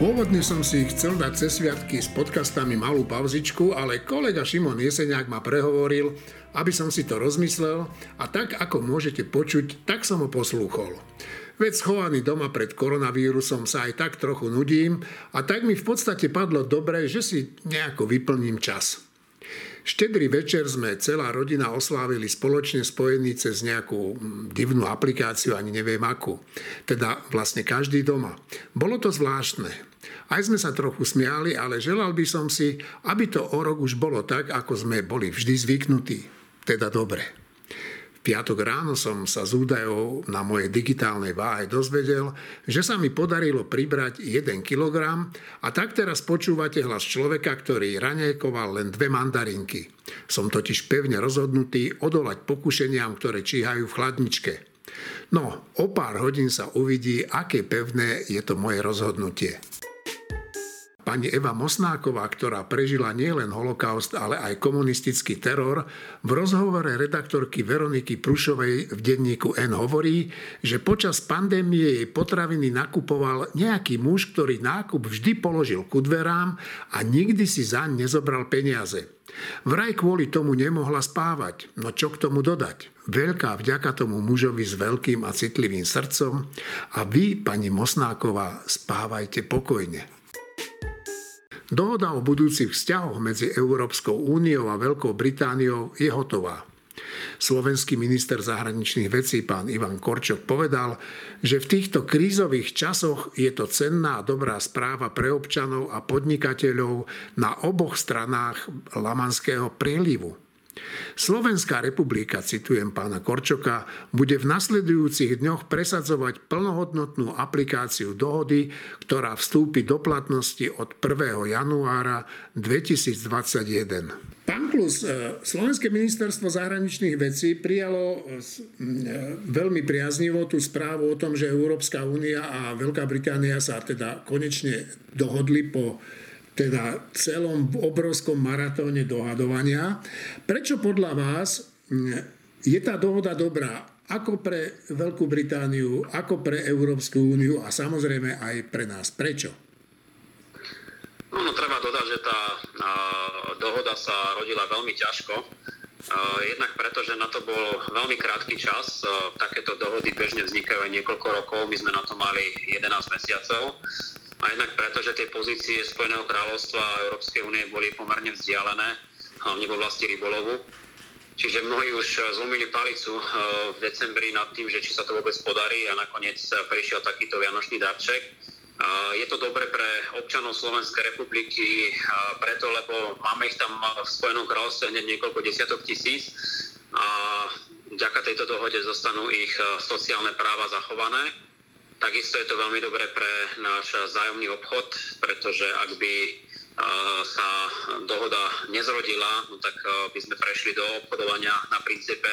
Pôvodne som si chcel dať cez sviatky s podcastami malú pauzičku, ale kolega Šimon Jeseniak ma prehovoril, aby som si to rozmyslel a tak ako môžete počuť, tak som ho poslúchol. Veď schovaný doma pred koronavírusom sa aj tak trochu nudím a tak mi v podstate padlo dobre, že si nejako vyplním čas. Štedrý večer sme celá rodina oslávili spoločne spojení cez nejakú divnú aplikáciu, ani neviem akú. Teda vlastne každý doma. Bolo to zvláštne. Aj sme sa trochu smiali, ale želal by som si, aby to o rok už bolo tak, ako sme boli vždy zvyknutí. Teda dobre. V piatok ráno som sa z údajov na mojej digitálnej váhe dozvedel, že sa mi podarilo pribrať 1 kg a tak teraz počúvate hlas človeka, ktorý ranejkoval len dve mandarinky. Som totiž pevne rozhodnutý odolať pokušeniam, ktoré číhajú v chladničke. No, o pár hodín sa uvidí, aké pevné je to moje rozhodnutie. Pani Eva Mosnáková, ktorá prežila nielen holokaust, ale aj komunistický teror, v rozhovore redaktorky Veroniky Prušovej v denníku N hovorí, že počas pandémie jej potraviny nakupoval nejaký muž, ktorý nákup vždy položil ku dverám a nikdy si zaň nezobral peniaze. Vraj kvôli tomu nemohla spávať, no čo k tomu dodať? Veľká vďaka tomu mužovi s veľkým a citlivým srdcom a vy, pani Mosnáková, spávajte pokojne. Dohoda o budúcich vzťahoch medzi Európskou úniou a Veľkou Britániou je hotová. Slovenský minister zahraničných vecí pán Ivan Korčok povedal, že v týchto krízových časoch je to cenná a dobrá správa pre občanov a podnikateľov na oboch stranách Lamanského prielivu. Slovenská republika, citujem pána Korčoka, bude v nasledujúcich dňoch presadzovať plnohodnotnú aplikáciu dohody, ktorá vstúpi do platnosti od 1. januára 2021. Pán Plus, e, Slovenské ministerstvo zahraničných vecí prijalo e, e, veľmi priaznivo tú správu o tom, že Európska únia a Veľká Británia sa teda konečne dohodli po teda celom obrovskom maratóne dohadovania. Prečo podľa vás mm, je tá dohoda dobrá ako pre Veľkú Britániu, ako pre Európsku úniu a samozrejme aj pre nás? Prečo? No, no treba dodať, že tá a, dohoda sa rodila veľmi ťažko. Jednak preto, že na to bol veľmi krátky čas. Takéto dohody bežne vznikajú aj niekoľko rokov. My sme na to mali 11 mesiacov a jednak preto, že tie pozície Spojeného kráľovstva a Európskej únie boli pomerne vzdialené, hlavne v oblasti rybolovu. Čiže mnohí už zlomili palicu eh, v decembri nad tým, že či sa to vôbec podarí a nakoniec prišiel takýto vianočný darček. Je to dobre pre občanov Slovenskej republiky preto, lebo máme ich tam v Spojenom kráľovstve hneď niekoľko desiatok tisíc a vďaka tejto dohode zostanú ich eh, sociálne práva zachované Takisto je to veľmi dobré pre náš zájomný obchod, pretože ak by sa dohoda nezrodila, no tak by sme prešli do obchodovania na princípe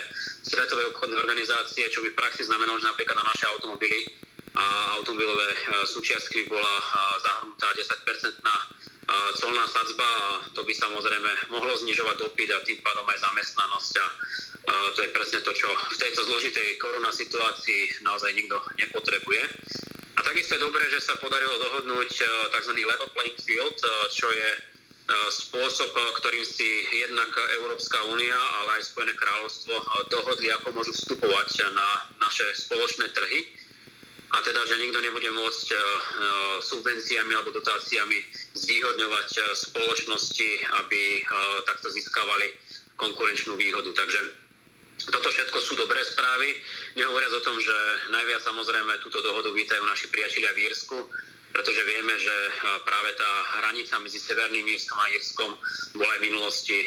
Svetovej obchodnej organizácie, čo by v praxi znamenalo, že napríklad na naše automobily a automobilové súčiastky bola zahrnutá 10-percentná colná sadzba a to by samozrejme mohlo znižovať dopyt a tým pádom aj zamestnanosť a to je presne to, čo v tejto zložitej korona situácii naozaj nikto nepotrebuje. A takisto je dobré, že sa podarilo dohodnúť e, tzv. level playing field, e, čo je e, spôsob, ktorým si jednak Európska únia, ale aj Spojené kráľovstvo dohodli, ako môžu vstupovať na naše spoločné trhy. A teda, že nikto nebude môcť subvenciami alebo dotáciami zvýhodňovať spoločnosti, aby takto získavali konkurenčnú výhodu. Takže toto všetko sú dobré správy, nehovoriac o tom, že najviac samozrejme túto dohodu vítajú naši priatelia v Írsku, pretože vieme, že práve tá hranica medzi Severným Írskom a Írskom bola aj v minulosti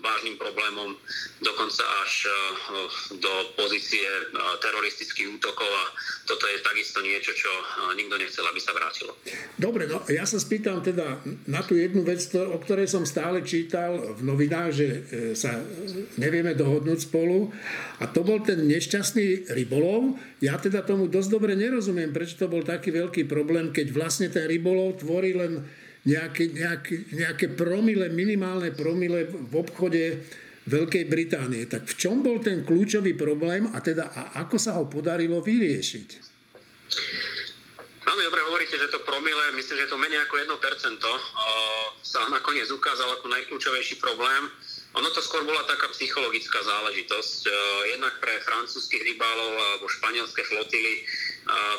vážnym problémom, dokonca až do pozície teroristických útokov a toto je takisto niečo, čo nikto nechcel, aby sa vrátilo. Dobre, no ja sa spýtam teda na tú jednu vec, o ktorej som stále čítal v novinách, že e, sa nevieme dohodnúť spolu a to bol ten nešťastný rybolov. Ja teda tomu dosť dobre nerozumiem, prečo to bol taký veľký problém, keď vlastne ten rybolov tvorí len nejaké, nejaké, nejaké promile, minimálne promile v obchode Veľkej Británie. Tak v čom bol ten kľúčový problém a teda a ako sa ho podarilo vyriešiť? Veľmi dobre hovoríte že to promile, myslím, že to menej ako 1% sa nakoniec ukázalo ako najkľúčovejší problém. Ono to skôr bola taká psychologická záležitosť. Jednak pre francúzskych rybálov alebo španielské flotily,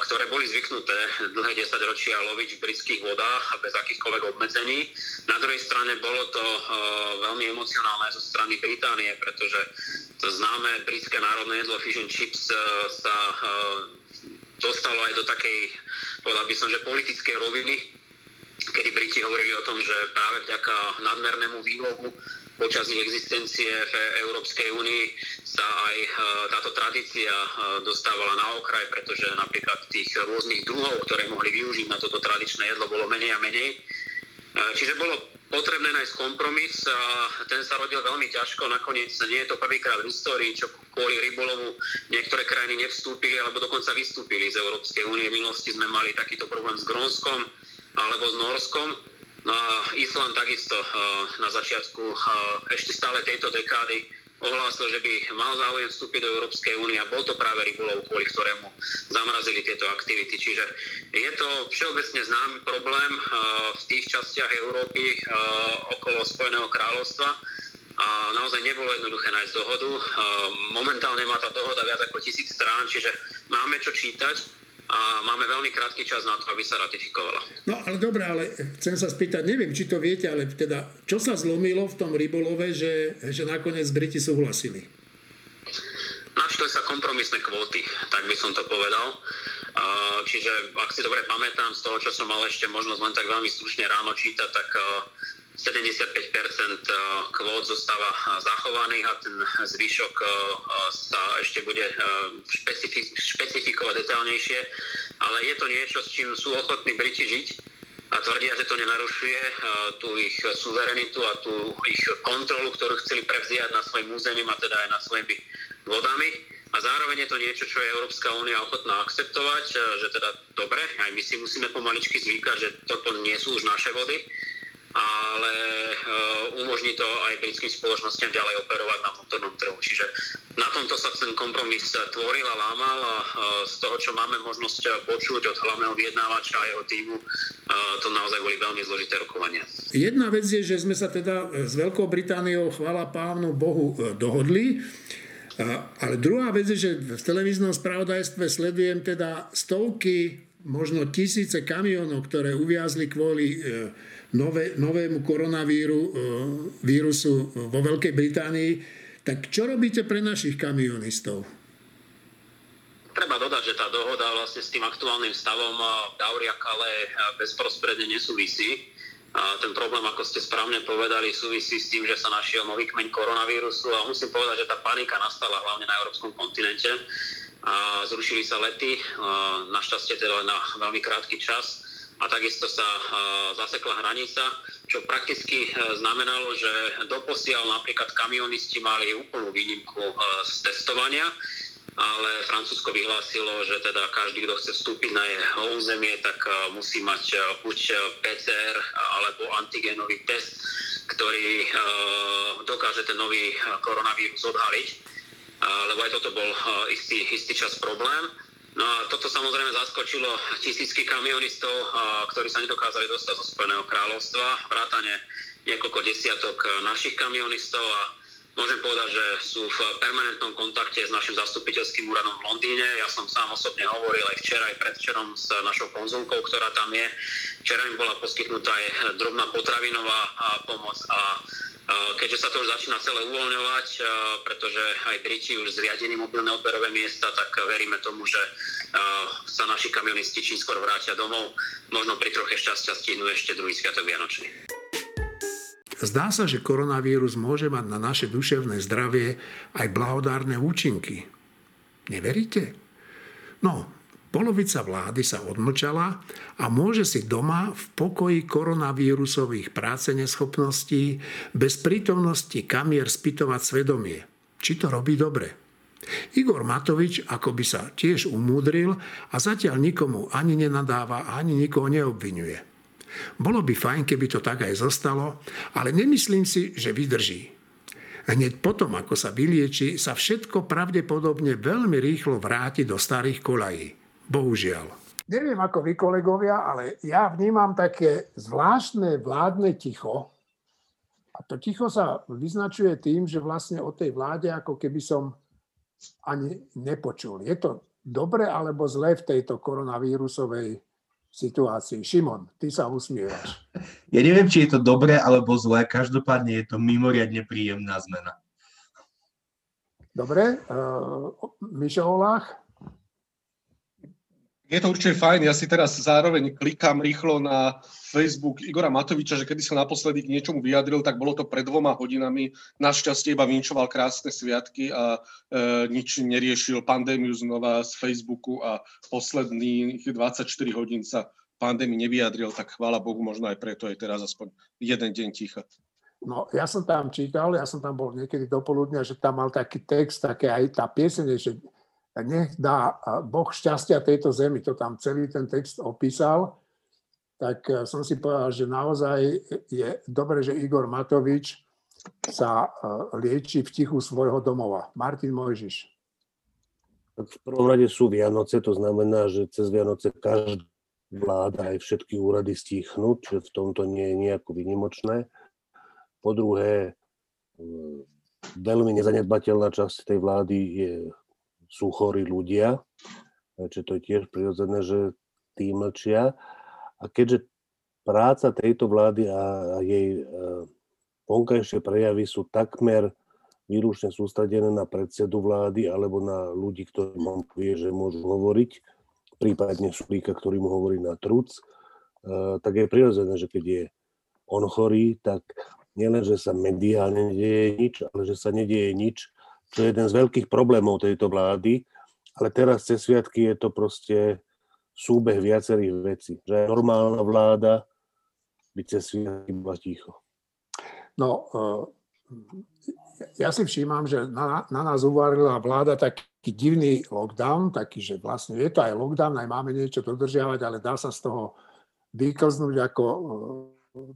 ktoré boli zvyknuté dlhé 10 ročia loviť v britských vodách a bez akýchkoľvek obmedzení. Na druhej strane bolo to veľmi emocionálne zo strany Británie, pretože to známe britské národné jedlo fish and chips sa dostalo aj do takej, povedal by som, že politickej roviny, kedy Briti hovorili o tom, že práve vďaka nadmernému výlovu počas ich existencie v Európskej únii sa aj e, táto tradícia e, dostávala na okraj, pretože napríklad tých rôznych druhov, ktoré mohli využiť na toto tradičné jedlo, bolo menej a menej. E, čiže bolo potrebné nájsť kompromis a ten sa rodil veľmi ťažko. Nakoniec nie je to prvýkrát v histórii, čo kvôli rybolovu niektoré krajiny nevstúpili alebo dokonca vystúpili z Európskej únie. V minulosti sme mali takýto problém s Grónskom alebo s Norskom. No a Island takisto na začiatku ešte stále tejto dekády ohlásil, že by mal záujem vstúpiť do Európskej únie a bol to práve rybolov, kvôli ktorému zamrazili tieto aktivity. Čiže je to všeobecne známy problém v tých častiach Európy okolo Spojeného kráľovstva a naozaj nebolo jednoduché nájsť dohodu. Momentálne má tá dohoda viac ako tisíc strán, čiže máme čo čítať a máme veľmi krátky čas na to, aby sa ratifikovala. No ale dobre, ale chcem sa spýtať, neviem, či to viete, ale teda, čo sa zlomilo v tom rybolove, že, že nakoniec Briti súhlasili? Našli sa kompromisné kvóty, tak by som to povedal. Čiže ak si dobre pamätám z toho, čo som mal ešte možnosť len tak veľmi stručne ráno čítať, tak 75% kvót zostáva zachovaných a ten zvyšok sa ešte bude špecifikovať detaľnejšie. Ale je to niečo, s čím sú ochotní Briti žiť a tvrdia, že to nenarušuje tú ich suverenitu a tú ich kontrolu, ktorú chceli prevziať na svojim územím a teda aj nad svojimi vodami. A zároveň je to niečo, čo je Európska únia ochotná akceptovať, že teda dobre, aj my si musíme pomaličky zvykať, že toto nie sú už naše vody ale eh, umožní to aj britským spoločnosťam ďalej operovať na vnútornom trhu. Čiže na tomto sa ten kompromis tvoril a lámal a eh, z toho, čo máme možnosť počuť od hlavného vyjednávača a jeho týmu, eh, to naozaj boli veľmi zložité rokovania. Jedna vec je, že sme sa teda s Veľkou Britániou, chvála pávnu Bohu, dohodli. Ale druhá vec je, že v televíznom spravodajstve sledujem teda stovky, možno tisíce kamionov, ktoré uviazli kvôli nové, novému koronavíru e, vírusu vo Veľkej Británii. Tak čo robíte pre našich kamionistov? Treba dodať, že tá dohoda vlastne s tým aktuálnym stavom Dauria Kale bezprostredne nesúvisí. A ten problém, ako ste správne povedali, súvisí s tým, že sa našiel nový kmeň koronavírusu a musím povedať, že tá panika nastala hlavne na európskom kontinente. A zrušili sa lety, našťastie teda na veľmi krátky čas. A takisto sa zasekla hranica, čo prakticky e, znamenalo, že doposiaľ napríklad kamionisti mali úplnú výnimku e, z testovania, ale Francúzsko vyhlásilo, že teda každý, kto chce vstúpiť na jeho územie, tak e, musí mať buď PCR alebo antigenový test, ktorý dokáže ten nový koronavírus odhaliť, lebo aj toto bol istý, istý čas problém. No a toto samozrejme zaskočilo tisícky kamionistov, ktorí sa nedokázali dostať zo Spojeného kráľovstva, vrátane niekoľko desiatok našich kamionistov a môžem povedať, že sú v permanentnom kontakte s našim zastupiteľským úradom v Londýne. Ja som sám osobne hovoril aj včera, aj predvčerom s našou konzulkou, ktorá tam je. Včera im bola poskytnutá aj drobná potravinová pomoc a Keďže sa to už začína celé uvoľňovať, pretože aj Briti už zriadili mobilné odberové miesta, tak veríme tomu, že sa naši kamionisti čím skôr vrátia domov. Možno pri troche šťastia stihnú ešte druhý sviatok Vianočný. Zdá sa, že koronavírus môže mať na naše duševné zdravie aj blahodárne účinky. Neveríte? No, Polovica vlády sa odmlčala a môže si doma v pokoji koronavírusových práce neschopností bez prítomnosti kamier spytovať svedomie, či to robí dobre. Igor Matovič ako by sa tiež umúdril a zatiaľ nikomu ani nenadáva, ani nikoho neobvinuje. Bolo by fajn, keby to tak aj zostalo, ale nemyslím si, že vydrží. Hneď potom, ako sa vylieči, sa všetko pravdepodobne veľmi rýchlo vráti do starých kolají. Bohužiaľ. neviem ako vy kolegovia, ale ja vnímam také zvláštne vládne ticho. A to ticho sa vyznačuje tým, že vlastne o tej vláde ako keby som ani nepočul. Je to dobre alebo zle v tejto koronavírusovej situácii. Šimon, ty sa usmievaš. Ja neviem, či je to dobré alebo zlé, každopádne je to mimoriadne príjemná zmena. Dobre, uh, Mišo Olách? Je to určite fajn. Ja si teraz zároveň klikám rýchlo na Facebook Igora Matoviča, že kedy sa naposledy k niečomu vyjadril, tak bolo to pred dvoma hodinami. Našťastie iba vinčoval krásne sviatky a e, nič neriešil pandémiu znova z Facebooku a posledných 24 hodín sa pandémii nevyjadril, tak chvála Bohu, možno aj preto je teraz aspoň jeden deň ticha. No, ja som tam čítal, ja som tam bol niekedy do poludnia, že tam mal taký text, také aj tá pieseň, že nech dá Boh šťastia tejto zemi, to tam celý ten text opísal, tak e, som si povedal, že naozaj je dobre, že Igor Matovič sa e, lieči v tichu svojho domova. Martin Mojžiš. V prvom rade sú Vianoce, to znamená, že cez Vianoce každá vláda aj všetky úrady stichnú, čiže v tomto nie je nejako vynimočné. Po druhé, veľmi nezanedbateľná časť tej vlády je sú chorí ľudia, čiže to je tiež prirodzené, že tí mlčia. A keďže práca tejto vlády a, jej e, vonkajšie prejavy sú takmer výlučne sústredené na predsedu vlády alebo na ľudí, ktorým on povie, že môžu hovoriť, prípadne Sulíka, ktorý mu hovorí na truc, e, tak je prirodzené, že keď je on chorý, tak nielen, že sa mediálne nedieje nič, ale že sa nedieje nič čo je jeden z veľkých problémov tejto vlády, ale teraz cez sviatky je to proste súbeh viacerých vecí. Že normálna vláda by cez sviatky bola ticho. No, eh, ja si všímam, že na, na nás uvarila vláda taký divný lockdown, taký, že vlastne je to aj lockdown, aj máme niečo dodržiavať, ale dá sa z toho vyklznúť ako eh,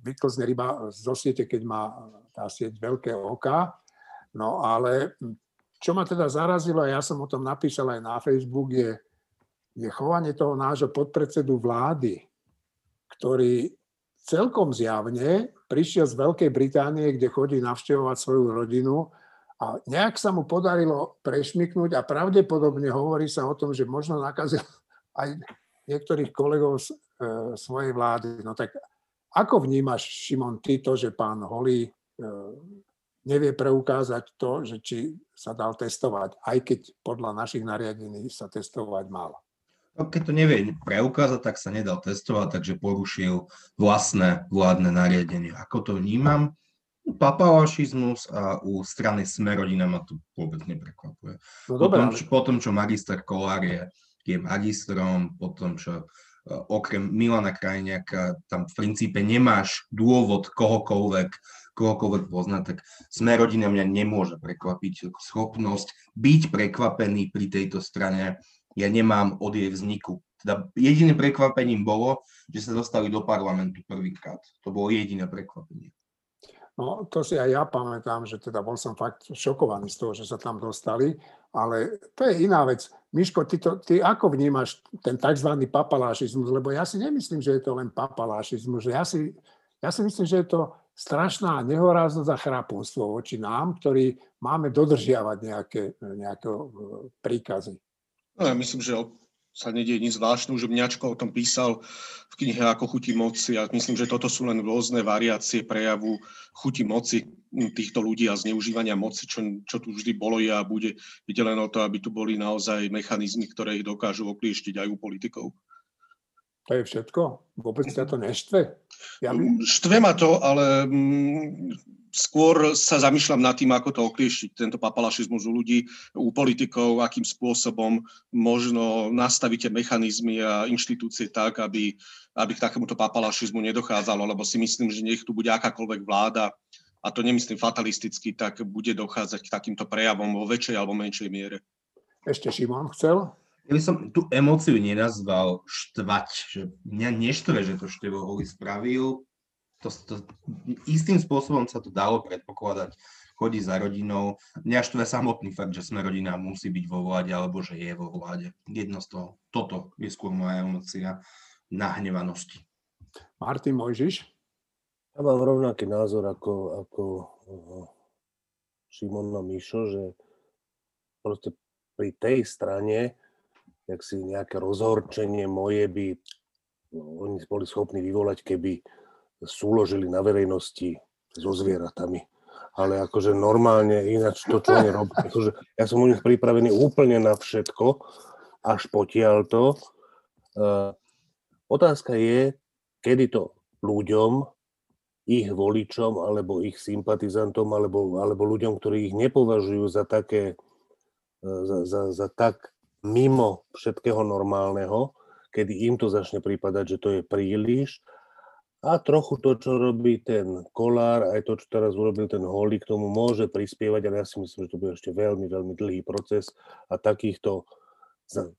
vyklzne ryba zo siete, keď má tá sieť veľké oka. No ale čo ma teda zarazilo, a ja som o tom napísal aj na Facebook, je, je chovanie toho nášho podpredsedu vlády, ktorý celkom zjavne prišiel z Veľkej Británie, kde chodí navštevovať svoju rodinu a nejak sa mu podarilo prešmiknúť a pravdepodobne hovorí sa o tom, že možno nakazil aj niektorých kolegov z e, svojej vlády. No tak ako vnímaš, Šimon, ty to, že pán Holý e, nevie preukázať to, že či sa dal testovať, aj keď podľa našich nariadení sa testovať mal. No, keď to nevie preukázať, tak sa nedal testovať, takže porušil vlastné vládne nariadenie. Ako to vnímam? Papalašizmus a u strany Smerodina ma to vôbec neprekvapuje. No, potom, čo, potom, čo magister Kolár je, je magistrom, potom, čo e, okrem Milana Krajniaka tam v princípe nemáš dôvod kohokoľvek kohokoľvek pozná, tak sme rodina mňa nemôže prekvapiť. Schopnosť byť prekvapený pri tejto strane ja nemám od jej vzniku. Teda jediným prekvapením bolo, že sa dostali do parlamentu prvýkrát. To bolo jediné prekvapenie. No, to si aj ja pamätám, že teda bol som fakt šokovaný z toho, že sa tam dostali, ale to je iná vec. Miško, ty, to, ty ako vnímaš ten tzv. papalášizmus? Lebo ja si nemyslím, že je to len papalášizmus. Ja, si, ja si myslím, že je to strašná nehoráznosť a chrapunstvo voči nám, ktorí máme dodržiavať nejaké, nejaké e, príkazy. No, ja myslím, že sa nedieje nič zvláštne, že Mňačko o tom písal v knihe Ako chutí moci a myslím, že toto sú len rôzne variácie prejavu chuti moci týchto ľudí a zneužívania moci, čo, čo tu vždy bolo a bude. Ide len o to, aby tu boli naozaj mechanizmy, ktoré ich dokážu oklieštiť aj u politikov. To je všetko? Vôbec ťa to neštve? Ja by... Štve ma to, ale mm, skôr sa zamýšľam nad tým, ako to okliešiť, tento papalašizmus u ľudí, u politikov, akým spôsobom možno nastavíte mechanizmy a inštitúcie tak, aby, aby k takémuto papalašizmu nedochádzalo, lebo si myslím, že nech tu bude akákoľvek vláda, a to nemyslím fatalisticky, tak bude dochádzať k takýmto prejavom vo väčšej alebo menšej miere. Ešte Šimon chcel? Ja by som tú emóciu nenazval štvať, že mňa neštve, že to Števo Holi spravil. To, to, istým spôsobom sa to dalo predpokladať, chodí za rodinou. Mňa štve samotný fakt, že sme rodina musí byť vo vláde alebo že je vo vláde. Jedno z toho. Toto je skôr moja emocia nahnevanosti. Martin Mojžiš? Ja mám rovnaký názor ako, ako Šimon a Mišo, že proste pri tej strane, jak si nejaké rozhorčenie moje by no, oni boli schopní vyvolať, keby súložili na verejnosti so zvieratami. Ale akože normálne ináč to, čo oni robia, akože ja som u nich pripravený úplne na všetko, až potiaľ to. Uh, otázka je, kedy to ľuďom, ich voličom, alebo ich sympatizantom, alebo, alebo ľuďom, ktorí ich nepovažujú za také, e, za, za, za tak mimo všetkého normálneho, kedy im to začne prípadať, že to je príliš. A trochu to, čo robí ten kolár, aj to, čo teraz urobil ten holí, k tomu môže prispievať, ale ja si myslím, že to bude ešte veľmi, veľmi dlhý proces a takýchto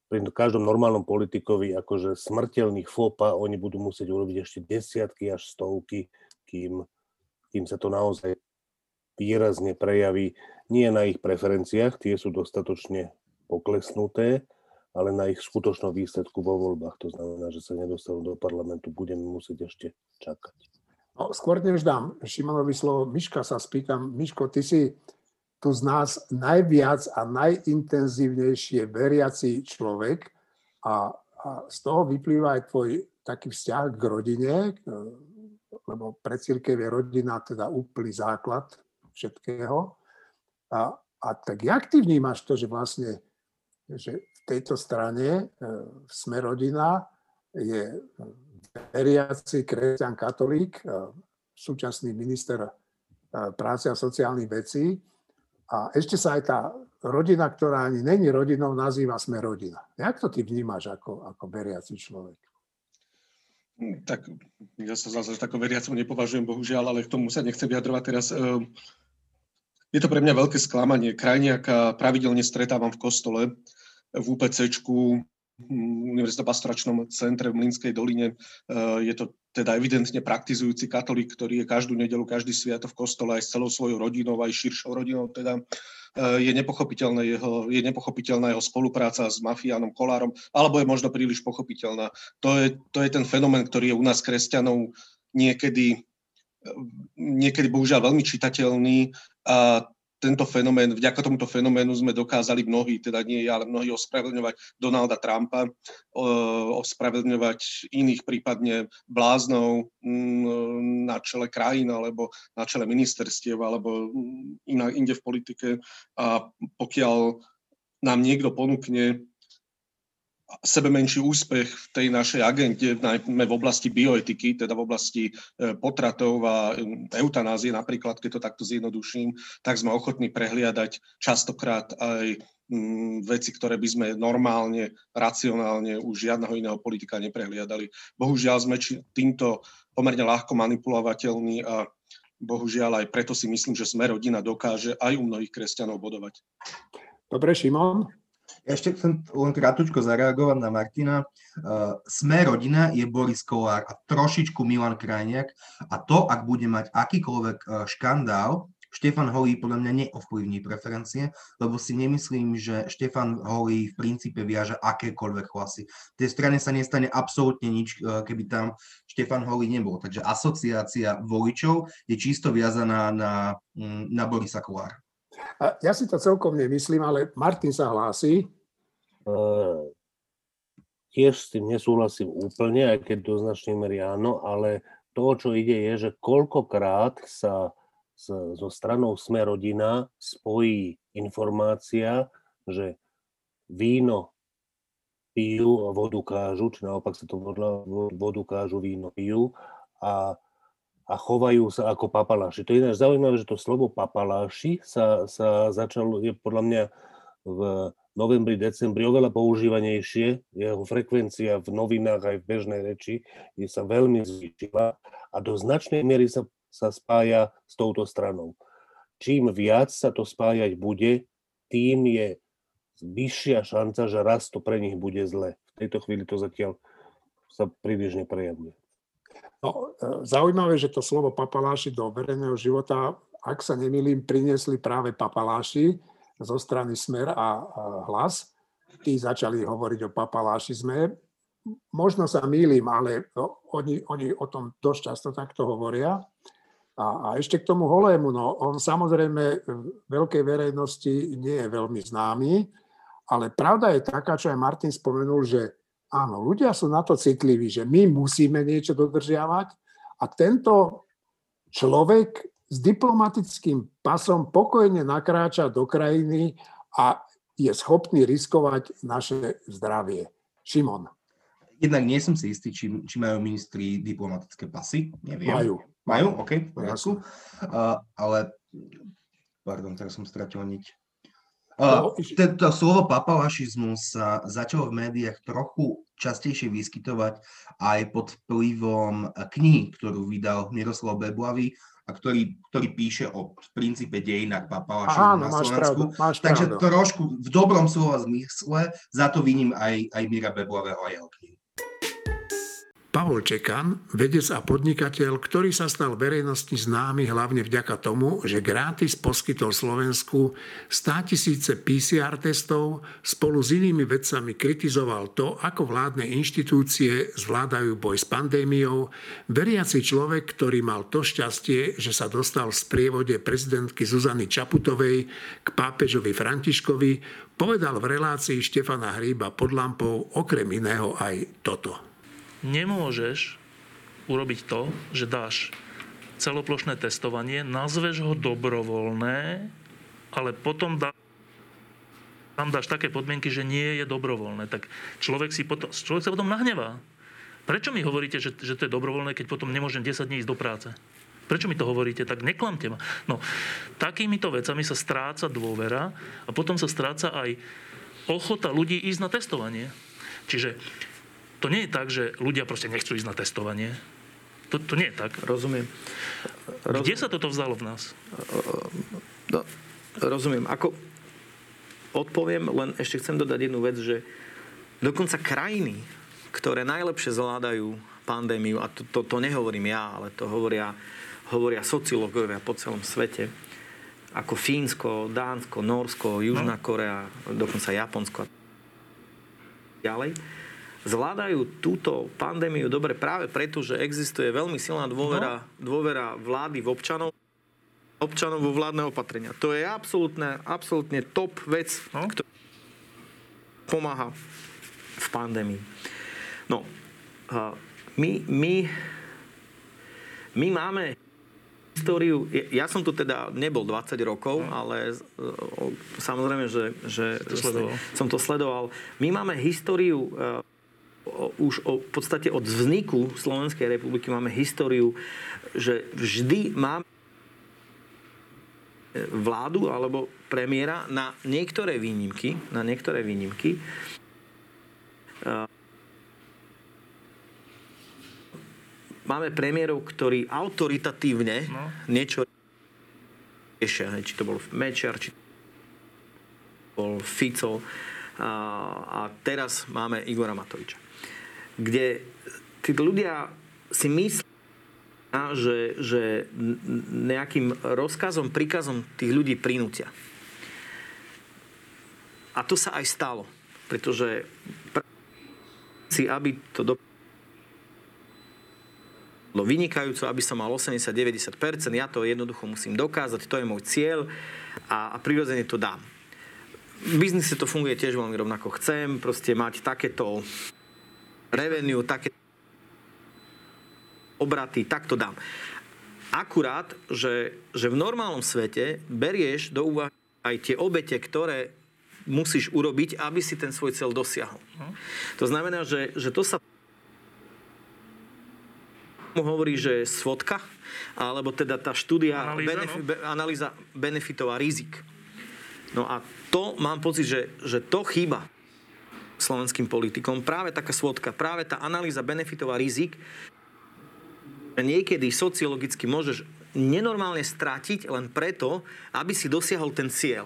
pri každom normálnom politikovi akože smrteľných fopa oni budú musieť urobiť ešte desiatky až stovky, kým, kým sa to naozaj výrazne prejaví nie na ich preferenciách, tie sú dostatočne poklesnuté, ale na ich skutočnom výsledku vo voľbách. To znamená, že sa nedostanú do parlamentu, budeme musieť ešte čakať. No, skôr než dám Šimonovi slovo, Miška sa spýtam. Miško, ty si tu z nás najviac a najintenzívnejšie veriaci človek a, a z toho vyplýva aj tvoj taký vzťah k rodine, lebo pre církev je rodina teda úplný základ všetkého. A, a tak jak ty vnímaš to, že vlastne že tejto strane e, sme rodina je veriaci kresťan katolík, e, súčasný minister e, práce a sociálnych vecí. A ešte sa aj tá rodina, ktorá ani není rodinou, nazýva sme rodina. Jak to ty vnímaš ako, ako veriaci človek? Tak ja sa zase takou veriacom nepovažujem, bohužiaľ, ale k tomu sa nechcem vyjadrovať teraz. Je to pre mňa veľké sklamanie. Krajniaka pravidelne stretávam v kostole v UPCčku, hm, Univerzita pastoračnom centre v Mlinskej doline. Eh, je to teda evidentne praktizujúci katolík, ktorý je každú nedelu, každý sviatok v kostole aj s celou svojou rodinou, aj širšou rodinou. Teda eh, je nepochopiteľná jeho, je nepochopiteľná jeho spolupráca s mafiánom Kolárom, alebo je možno príliš pochopiteľná. To je, to je ten fenomén, ktorý je u nás kresťanov niekedy eh, niekedy bohužiaľ veľmi čitateľný a tento fenomén, vďaka tomuto fenoménu sme dokázali mnohí, teda nie ja, ale mnohí ospravedlňovať Donalda Trumpa, ospravedlňovať iných prípadne bláznov mm, na čele krajín alebo na čele ministerstiev alebo iná, inde v politike. A pokiaľ nám niekto ponúkne sebe menší úspech v tej našej agente, najmä v oblasti bioetiky, teda v oblasti e, potratov a eutanázie napríklad, keď to takto zjednoduším, tak sme ochotní prehliadať častokrát aj veci, ktoré by sme normálne, racionálne už žiadneho iného politika neprehliadali. Bohužiaľ sme týmto pomerne ľahko manipulovateľní a bohužiaľ aj preto si myslím, že sme rodina dokáže aj u mnohých kresťanov bodovať. Dobre, Šimon? Ešte chcem len krátko zareagovať na Martina. Uh, Sme rodina je Boris Kolár a trošičku Milan Krajniak a to, ak bude mať akýkoľvek uh, škandál, Štefan Holý podľa mňa neovplyvní preferencie, lebo si nemyslím, že Štefan Holý v princípe viaže akékoľvek hlasy. V tej strane sa nestane absolútne nič, uh, keby tam Štefan Holý nebol. Takže asociácia voličov je čisto viazaná na, mm, na Borisa Kolára. Ja si to celkom nemyslím, ale Martin sa hlási. Uh, tiež s tým nesúhlasím úplne, aj keď do značnej miery áno, ale to, čo ide, je, že koľkokrát sa so stranou Sme rodina spojí informácia, že víno pijú a vodu kážu, či naopak sa to vodu kážu, víno pijú a a chovajú sa ako papaláši. To je ináč zaujímavé, že to slovo papaláši sa, sa začalo, je podľa mňa v novembri, decembri oveľa používanejšie. Jeho frekvencia v novinách aj v bežnej reči je sa veľmi zvýšila a do značnej miery sa, sa spája s touto stranou. Čím viac sa to spájať bude, tým je vyššia šanca, že raz to pre nich bude zle. V tejto chvíli to zatiaľ sa príliš neprejavuje. No, e, zaujímavé, že to slovo papaláši do verejného života ak sa nemýlim, priniesli práve papaláši zo strany Smer a Hlas. Tí začali hovoriť o papalášizme. Možno sa mýlim, ale oni, oni o tom dosť často takto hovoria. A, a ešte k tomu Holému, no on samozrejme v veľkej verejnosti nie je veľmi známy, ale pravda je taká, čo aj Martin spomenul, že áno, ľudia sú na to citliví, že my musíme niečo dodržiavať a tento človek s diplomatickým pasom pokojne nakráča do krajiny a je schopný riskovať naše zdravie. Šimon. Jednak nie som si istý, či, či majú ministri diplomatické pasy. Neviem. Majú. Majú? OK, v poriadku. Uh, ale, pardon, teraz som stratil niť. Uh, tento slovo papalašizmus sa začalo v médiách trochu častejšie vyskytovať aj pod vplyvom knihy, ktorú vydal Miroslav Beblavy a ktorý, ktorý píše o princípe dejinách papalašizmu na Slovensku. Pravdu, máš Takže pravdu. trošku v dobrom slova zmysle, za to viním aj, aj Mira Beblavého a jeho knihy. Pavol Čekan, vedec a podnikateľ, ktorý sa stal verejnosti známy hlavne vďaka tomu, že gratis poskytol Slovensku 100 tisíce PCR testov, spolu s inými vedcami kritizoval to, ako vládne inštitúcie zvládajú boj s pandémiou, veriaci človek, ktorý mal to šťastie, že sa dostal v sprievode prezidentky Zuzany Čaputovej k pápežovi Františkovi, povedal v relácii Štefana Hríba pod lampou okrem iného aj toto nemôžeš urobiť to, že dáš celoplošné testovanie, nazveš ho dobrovoľné, ale potom dá, tam dáš také podmienky, že nie je dobrovoľné. Tak človek, si potom, človek sa potom nahnevá. Prečo mi hovoríte, že, že to je dobrovoľné, keď potom nemôžem 10 dní ísť do práce? Prečo mi to hovoríte? Tak neklamte ma. No, takýmito vecami sa stráca dôvera a potom sa stráca aj ochota ľudí ísť na testovanie. Čiže to nie je tak, že ľudia proste nechcú ísť na testovanie. To, to nie je tak. Rozumiem. Roz... Kde sa toto vzalo v nás? No, rozumiem. Ako odpoviem, len ešte chcem dodať jednu vec, že dokonca krajiny, ktoré najlepšie zvládajú pandémiu, a to, to, to nehovorím ja, ale to hovoria, hovoria sociológovia po celom svete, ako Fínsko, Dánsko, Norsko, Južná no. Korea, dokonca Japonsko a ďalej, zvládajú túto pandémiu dobre práve preto, že existuje veľmi silná dôvera, no. dôvera vlády v občanov občanov vo vládne opatrenia. To je absolútne, absolútne top vec, no. ktorá pomáha v pandémii. No, my, my, my máme históriu, ja som tu teda nebol 20 rokov, no. ale samozrejme, že, že to som to sledoval. My máme históriu už o, v podstate od vzniku Slovenskej republiky máme históriu, že vždy máme vládu alebo premiéra na niektoré výnimky, na niektoré výnimky máme premiérov, ktorí autoritatívne no. niečo riešia. Či to bol Mečiar, či to bol Fico. A, a teraz máme Igora Matoviča kde tí ľudia si myslia, že, že nejakým rozkazom, príkazom tých ľudí prinútia. A to sa aj stalo, pretože si, aby to do vynikajúco, aby som mal 80-90%, ja to jednoducho musím dokázať, to je môj cieľ a, a prirodzene to dám. V biznise to funguje tiež veľmi rovnako. Chcem proste mať takéto revenue, také obraty, tak to dám. Akurát, že, že v normálnom svete berieš do úvahy aj tie obete, ktoré musíš urobiť, aby si ten svoj cieľ dosiahol. To znamená, že, že to sa mu hovorí, že svodka, alebo teda tá štúdia, analýza, benefi- no? analýza benefitov a rizik. No a to mám pocit, že, že to chýba slovenským politikom. Práve taká svodka, práve tá analýza benefitov a rizik, niekedy sociologicky môžeš nenormálne stratiť len preto, aby si dosiahol ten cieľ.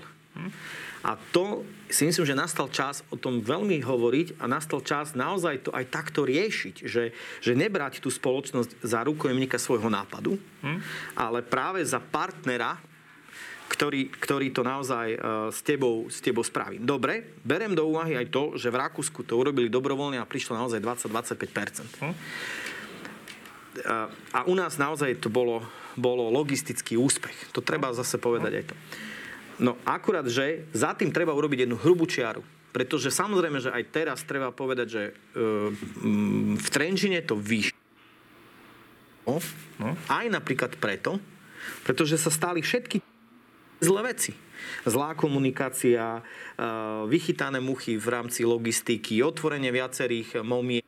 A to si myslím, že nastal čas o tom veľmi hovoriť a nastal čas naozaj to aj takto riešiť, že, že nebrať tú spoločnosť za rukojemníka svojho nápadu, hm? ale práve za partnera ktorý, ktorý to naozaj uh, s, tebou, s tebou spraví. Dobre, berem do úvahy aj to, že v Rakúsku to urobili dobrovoľne a prišlo naozaj 20-25%. Hm? A u nás naozaj to bolo, bolo logistický úspech. To treba zase povedať aj to. No akurát, že za tým treba urobiť jednu hrubú čiaru. Pretože samozrejme, že aj teraz treba povedať, že e, v Trenčine to vyšlo. No, aj napríklad preto, pretože sa stali všetky zlé veci. Zlá komunikácia, e, vychytané muchy v rámci logistiky, otvorenie viacerých momiek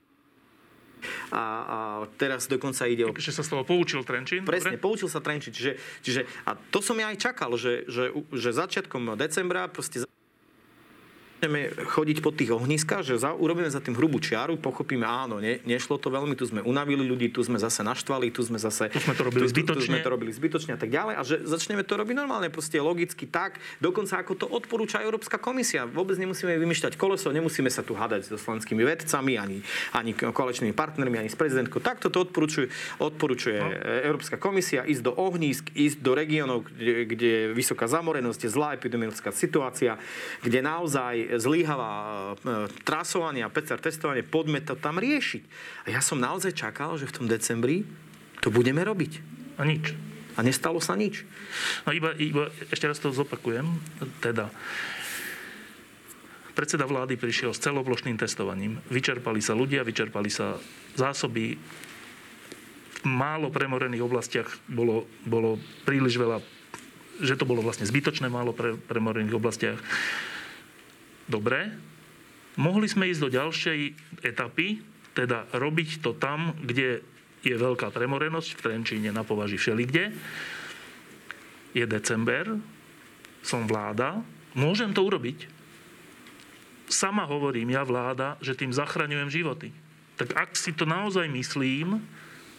a, a teraz dokonca ide o... Že sa z toho poučil Trenčín? Presne, dobre? poučil sa Trenčín. Čiže, čiže, a to som ja aj čakal, že, že, že začiatkom decembra proste začneme chodiť po tých ohniskách, že za, urobíme za tým hrubú čiaru, pochopíme, áno, ne, nešlo to veľmi, tu sme unavili ľudí, tu sme zase naštvali, tu sme zase... Tu sme to robili tu, zbytočne. Tu, tu sme to robili zbytočne a tak ďalej. A že začneme to robiť normálne, proste logicky tak, dokonca ako to odporúča Európska komisia. Vôbec nemusíme vymýšľať koleso, nemusíme sa tu hadať so slovenskými vedcami, ani, ani koaličnými partnermi, ani s prezidentkou. Takto to odporúčuje, odporúčuje no. Európska komisia ísť do ohnízk, ísť do regiónov, kde, kde je vysoká zamorenosť, je zlá epidemiologická situácia, kde naozaj zlíhavá e, trasovanie a PCR testovanie, poďme to tam riešiť. A ja som naozaj čakal, že v tom decembri to budeme robiť. A nič. A nestalo sa nič. No iba, iba ešte raz to zopakujem. Teda, predseda vlády prišiel s celoplošným testovaním. Vyčerpali sa ľudia, vyčerpali sa zásoby. V málo premorených oblastiach bolo, bolo príliš veľa, že to bolo vlastne zbytočné málo pre, premorených oblastiach Dobre. Mohli sme ísť do ďalšej etapy, teda robiť to tam, kde je veľká premorenosť, v Trenčíne, na považi všelikde. Je december, som vláda, môžem to urobiť. Sama hovorím, ja vláda, že tým zachraňujem životy. Tak ak si to naozaj myslím,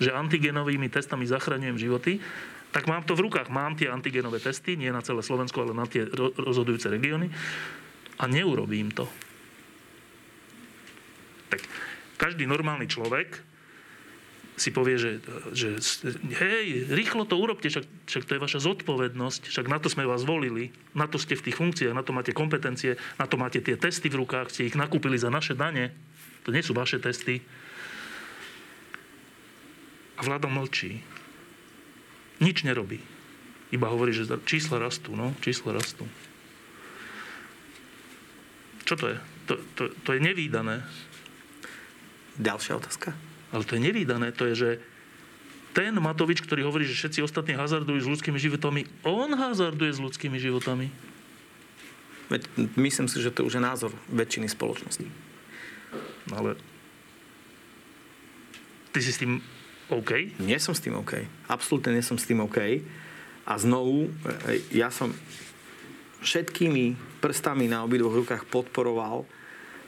že antigenovými testami zachraňujem životy, tak mám to v rukách. Mám tie antigenové testy, nie na celé Slovensko, ale na tie rozhodujúce regióny a neurobím to. Tak každý normálny človek si povie, že, že hej, rýchlo to urobte, však, však to je vaša zodpovednosť, však na to sme vás volili, na to ste v tých funkciách, na to máte kompetencie, na to máte tie testy v rukách, ste ich nakúpili za naše dane, to nie sú vaše testy. A vláda mlčí. Nič nerobí. Iba hovorí, že čísla rastú, no, čísla rastú. Čo to je? To, to, to je nevýdané. Ďalšia otázka. Ale to je nevýdané. To je, že ten Matovič, ktorý hovorí, že všetci ostatní hazardujú s ľudskými životami, on hazarduje s ľudskými životami. Veď myslím si, že to už je názor väčšiny spoločnosti. No ale ty si s tým OK? Nie som s tým OK. Absolútne nie som s tým OK. A znovu, e, ja som všetkými prstami na obidvoch rukách podporoval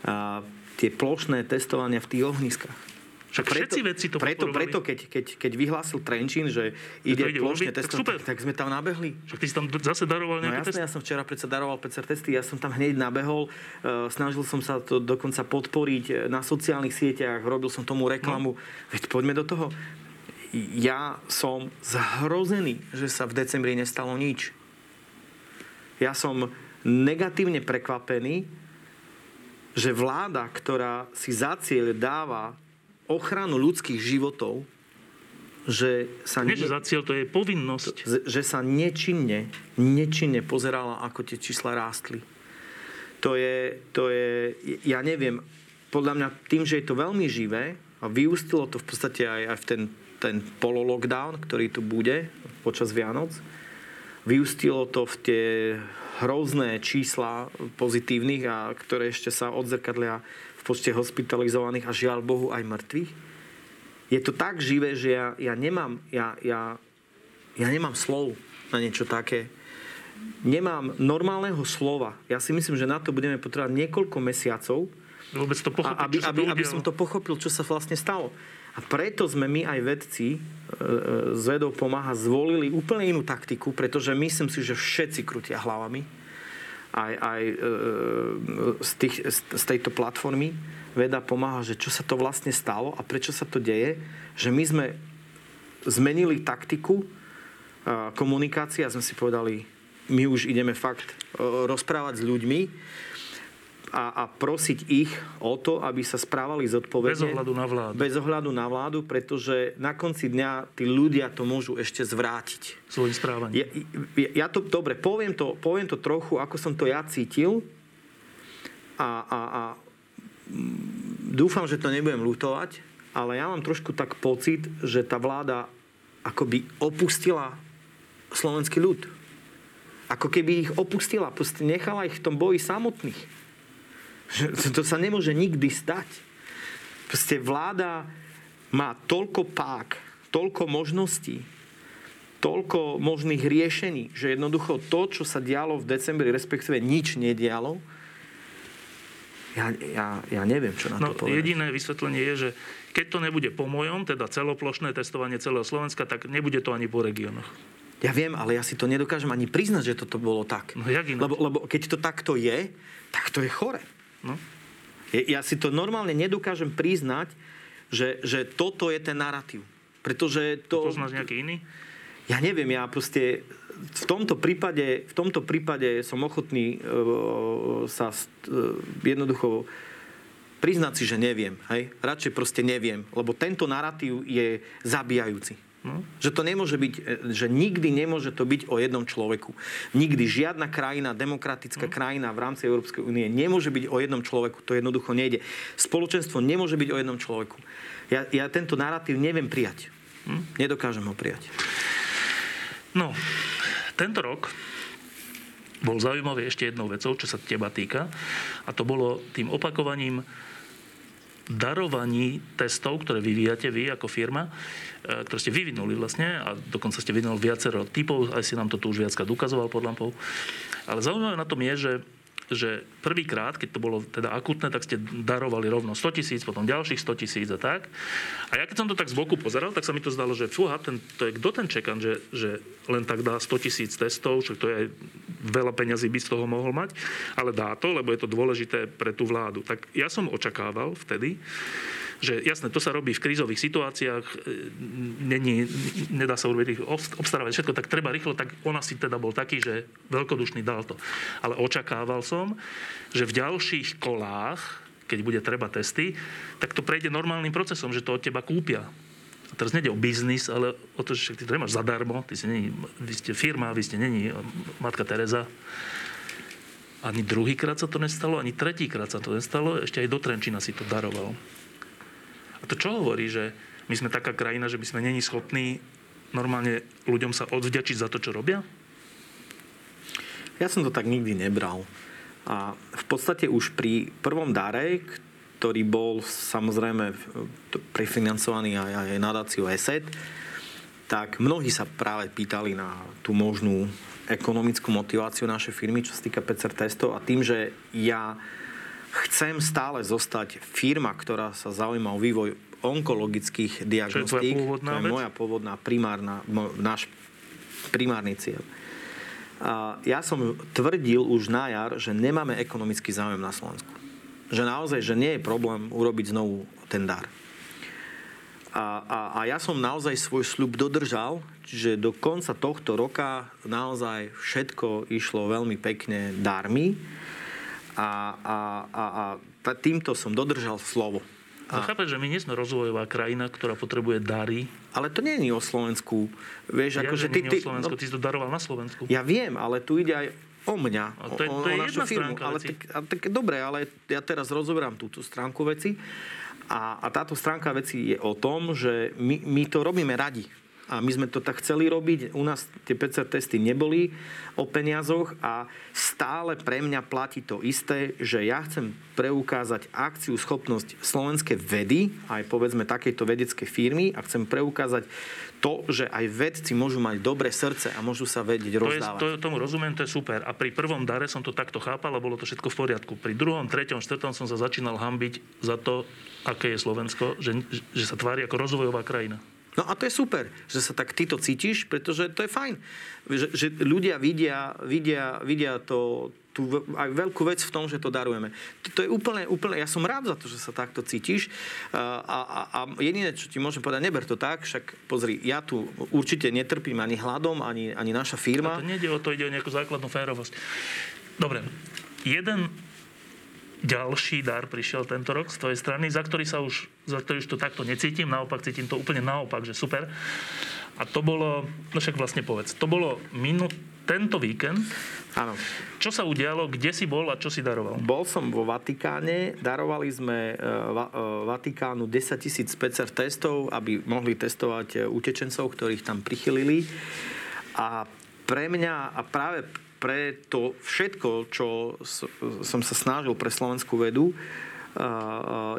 a, tie plošné testovania v tých ohniskách. Však preto, všetci veci to preto, preto keď, keď, keď vyhlásil Trenčín, že ide, ide plošne testovať, tak, tak sme tam nabehli. Však ty si tam zase daroval nejaké no, jasné, testy? ja som včera predsa daroval PCR testy, ja som tam hneď nabehol, uh, snažil som sa to dokonca podporiť e, na sociálnych sieťach, robil som tomu reklamu. No. Veď poďme do toho. Ja som zhrozený, že sa v decembri nestalo nič. Ja som negatívne prekvapený, že vláda, ktorá si za cieľ dáva ochranu ľudských životov, že sa... Nie, že za cieľ, to je povinnosť. Že sa nečinne, nečinne pozerala, ako tie čísla rástli. To je, to je, ja neviem, podľa mňa tým, že je to veľmi živé a vyústilo to v podstate aj, aj v ten, ten pololockdown, ktorý tu bude počas Vianoc, Vyústilo to v tie hrozné čísla pozitívnych, a ktoré ešte sa odzrkadlia v počte hospitalizovaných a žiaľ Bohu aj mŕtvych. Je to tak živé, že ja, ja, nemám, ja, ja, ja nemám slov na niečo také. Nemám normálneho slova. Ja si myslím, že na to budeme potrebovať niekoľko mesiacov, vôbec to pochopiť, aby, aby, aby som to pochopil, čo sa vlastne stalo. A preto sme my aj vedci, e, e, z vedou pomáha, zvolili úplne inú taktiku, pretože myslím si, že všetci krutia hlavami aj, aj e, z, tých, z tejto platformy. Veda pomáha, že čo sa to vlastne stalo a prečo sa to deje, že my sme zmenili taktiku komunikácie a sme si povedali, my už ideme fakt rozprávať s ľuďmi a, a prosiť ich o to, aby sa správali zodpovedne. Bez ohľadu na vládu. Bez ohľadu na vládu, pretože na konci dňa tí ľudia to môžu ešte zvrátiť. Svojím správaním. Ja, ja, ja to, dobre, poviem to, poviem to trochu, ako som to ja cítil a, a, a dúfam, že to nebudem lutovať, ale ja mám trošku tak pocit, že tá vláda akoby opustila slovenský ľud. Ako keby ich opustila, proste nechala ich v tom boji samotných. To sa nemôže nikdy stať. Proste vláda má toľko pák, toľko možností, toľko možných riešení, že jednoducho to, čo sa dialo v decembri, respektíve nič nedialo, ja, ja, ja neviem, čo na no, to povedať. Jediné vysvetlenie je, že keď to nebude po mojom, teda celoplošné testovanie celého Slovenska, tak nebude to ani po regiónoch. Ja viem, ale ja si to nedokážem ani priznať, že toto bolo tak. No, jak lebo, lebo keď to takto je, tak to je chore. No. Ja si to normálne nedokážem priznať, že, že toto je ten narratív. Pretože to... Poznáš nejaký iný? Ja neviem, ja proste v tomto prípade, v tomto prípade som ochotný uh, sa uh, jednoducho priznať si, že neviem. Hej? Radšej proste neviem, lebo tento narratív je zabíjajúci. Že to nemôže byť, e, že nikdy nemôže to byť o jednom človeku. Nikdy žiadna krajina, demokratická krajina v rámci Európskej únie nemôže byť o jednom človeku. To jednoducho nejde. Spoločenstvo nemôže byť o jednom človeku. Ja, ja tento narratív neviem prijať. Hm? Nedokážem ho prijať. No, tento rok bol zaujímavý ešte jednou vecou, čo sa teba týka. A to bolo tým opakovaním darovaní testov, ktoré vyvíjate vy ako firma, e, ktoré ste vyvinuli vlastne a dokonca ste vyvinuli viacero typov, aj si nám to tu už viackrát ukazoval pod lampou. Ale zaujímavé na tom je, že že prvýkrát, keď to bolo teda akutné, tak ste darovali rovno 100 tisíc, potom ďalších 100 tisíc a tak. A ja keď som to tak z boku pozeral, tak sa mi to zdalo, že fúha, ten, to je kto ten čekan, že, že len tak dá 100 tisíc testov, čo to je veľa peňazí by z toho mohol mať, ale dá to, lebo je to dôležité pre tú vládu. Tak ja som očakával vtedy, že jasné, to sa robí v krízových situáciách, e, není, nedá sa urobiť obstarávať všetko, tak treba rýchlo, tak on asi teda bol taký, že veľkodušný dal to. Ale očakával som, že v ďalších kolách, keď bude treba testy, tak to prejde normálnym procesom, že to od teba kúpia. A teraz nejde o biznis, ale o to, že ty to nemáš zadarmo, ty si není, vy ste firma, vy ste není matka Teresa. Ani druhýkrát sa to nestalo, ani tretíkrát sa to nestalo, ešte aj do Trenčina si to daroval. A to čo hovorí, že my sme taká krajina, že by sme není schopní normálne ľuďom sa odvďačiť za to, čo robia? Ja som to tak nikdy nebral. A v podstate už pri prvom dare, ktorý bol samozrejme prefinancovaný aj, aj nadáciu ESET, tak mnohí sa práve pýtali na tú možnú ekonomickú motiváciu našej firmy, čo sa týka PCR testov a tým, že ja chcem stále zostať firma, ktorá sa zaujíma o vývoj onkologických diagnostík. To je, to je moja pôvodná primárna, náš primárny cieľ. A ja som tvrdil už na jar, že nemáme ekonomický záujem na Slovensku. Že naozaj, že nie je problém urobiť znovu ten dar. A, a, a ja som naozaj svoj sľub dodržal, čiže do konca tohto roka naozaj všetko išlo veľmi pekne darmi a, a, a, a týmto som dodržal slovo. A... No chápeš, že my nie sme rozvojová krajina, ktorá potrebuje dary. Ale to nie je o Slovensku. Vieš, ja, ako, že ty, ty, o Slovensku, no, ty si to daroval na Slovensku. Ja viem, ale tu ide aj o mňa, a to je, o, to je o našu firmu. Ale tak, a, tak, dobre, ale ja teraz rozoberám túto stránku veci. A, a táto stránka veci je o tom, že my, my to robíme radi a my sme to tak chceli robiť. U nás tie PCR testy neboli o peniazoch a stále pre mňa platí to isté, že ja chcem preukázať akciu, schopnosť slovenskej vedy, aj povedzme takejto vedeckej firmy a chcem preukázať to, že aj vedci môžu mať dobré srdce a môžu sa vedieť rozdávať. To je, to, tomu rozumiem, to je super. A pri prvom dare som to takto chápal a bolo to všetko v poriadku. Pri druhom, treťom, štvrtom som sa začínal hambiť za to, aké je Slovensko, že, že sa tvári ako rozvojová krajina. No a to je super, že sa tak ty to cítiš, pretože to je fajn. Že, že ľudia vidia, vidia, vidia to, tú aj veľkú vec v tom, že to darujeme. To, to je úplne, úplne, ja som rád za to, že sa takto cítiš a, a, a jediné, čo ti môžem povedať, neber to tak, však pozri, ja tu určite netrpím ani hladom, ani, ani naša firma. A to nejde o to, ide o nejakú základnú férovosť. Dobre, jeden ďalší dar prišiel tento rok z tvojej strany, za ktorý sa už, za ktorý už to takto necítim, naopak cítim to úplne naopak, že super. A to bolo, no však vlastne povedz, to bolo minút, tento víkend. Áno. Čo sa udialo, kde si bol a čo si daroval? Bol som vo Vatikáne, darovali sme uh, Vatikánu 10 tisíc PCR testov, aby mohli testovať e, utečencov, ktorých tam prichylili. A pre mňa a práve pre to všetko, čo som sa snažil pre slovenskú vedu,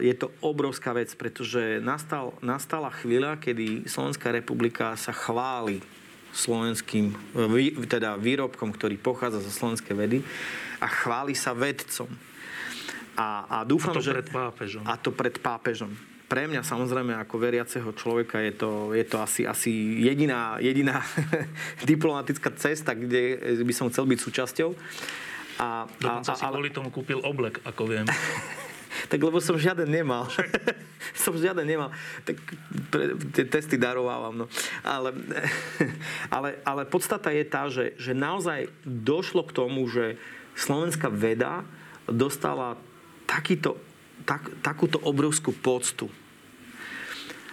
je to obrovská vec, pretože nastal, nastala chvíľa, kedy Slovenská republika sa chváli slovenským, teda výrobkom, ktorý pochádza zo slovenskej vedy a chváli sa vedcom. A, a dúfam, a to že... pred pápežom. A to pred pápežom. Pre mňa samozrejme ako veriaceho človeka je to, je to asi, asi jediná, jediná diplomatická cesta, kde by som chcel byť súčasťou. A, Dokonca a, a, si kvôli tomu kúpil oblek, ako viem. tak lebo som žiaden nemal. som žiaden nemal. Tak pre, tie testy darovávam. No. Ale, ale, ale podstata je tá, že, že naozaj došlo k tomu, že slovenská veda dostala takýto, tak, takúto obrovskú poctu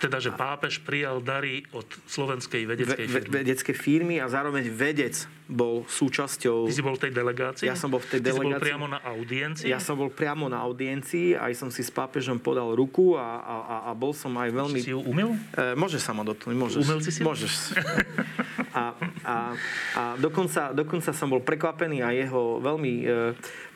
teda, že pápež prijal dary od slovenskej vedeckej firmy. Vedeckej firmy a zároveň vedec bol súčasťou... Ty si bol v tej delegácii? Ja som bol v tej delegácii. Ty si bol priamo na audiencii? Ja som bol priamo na audiencii, aj som si s pápežom podal ruku a, a, a bol som aj veľmi... Si ju umil? E, môžeš sa ma dotknúť, môžeš. Umel si si? Môžeš. A, a, a dokonca, dokonca som bol prekvapený aj jeho veľmi e,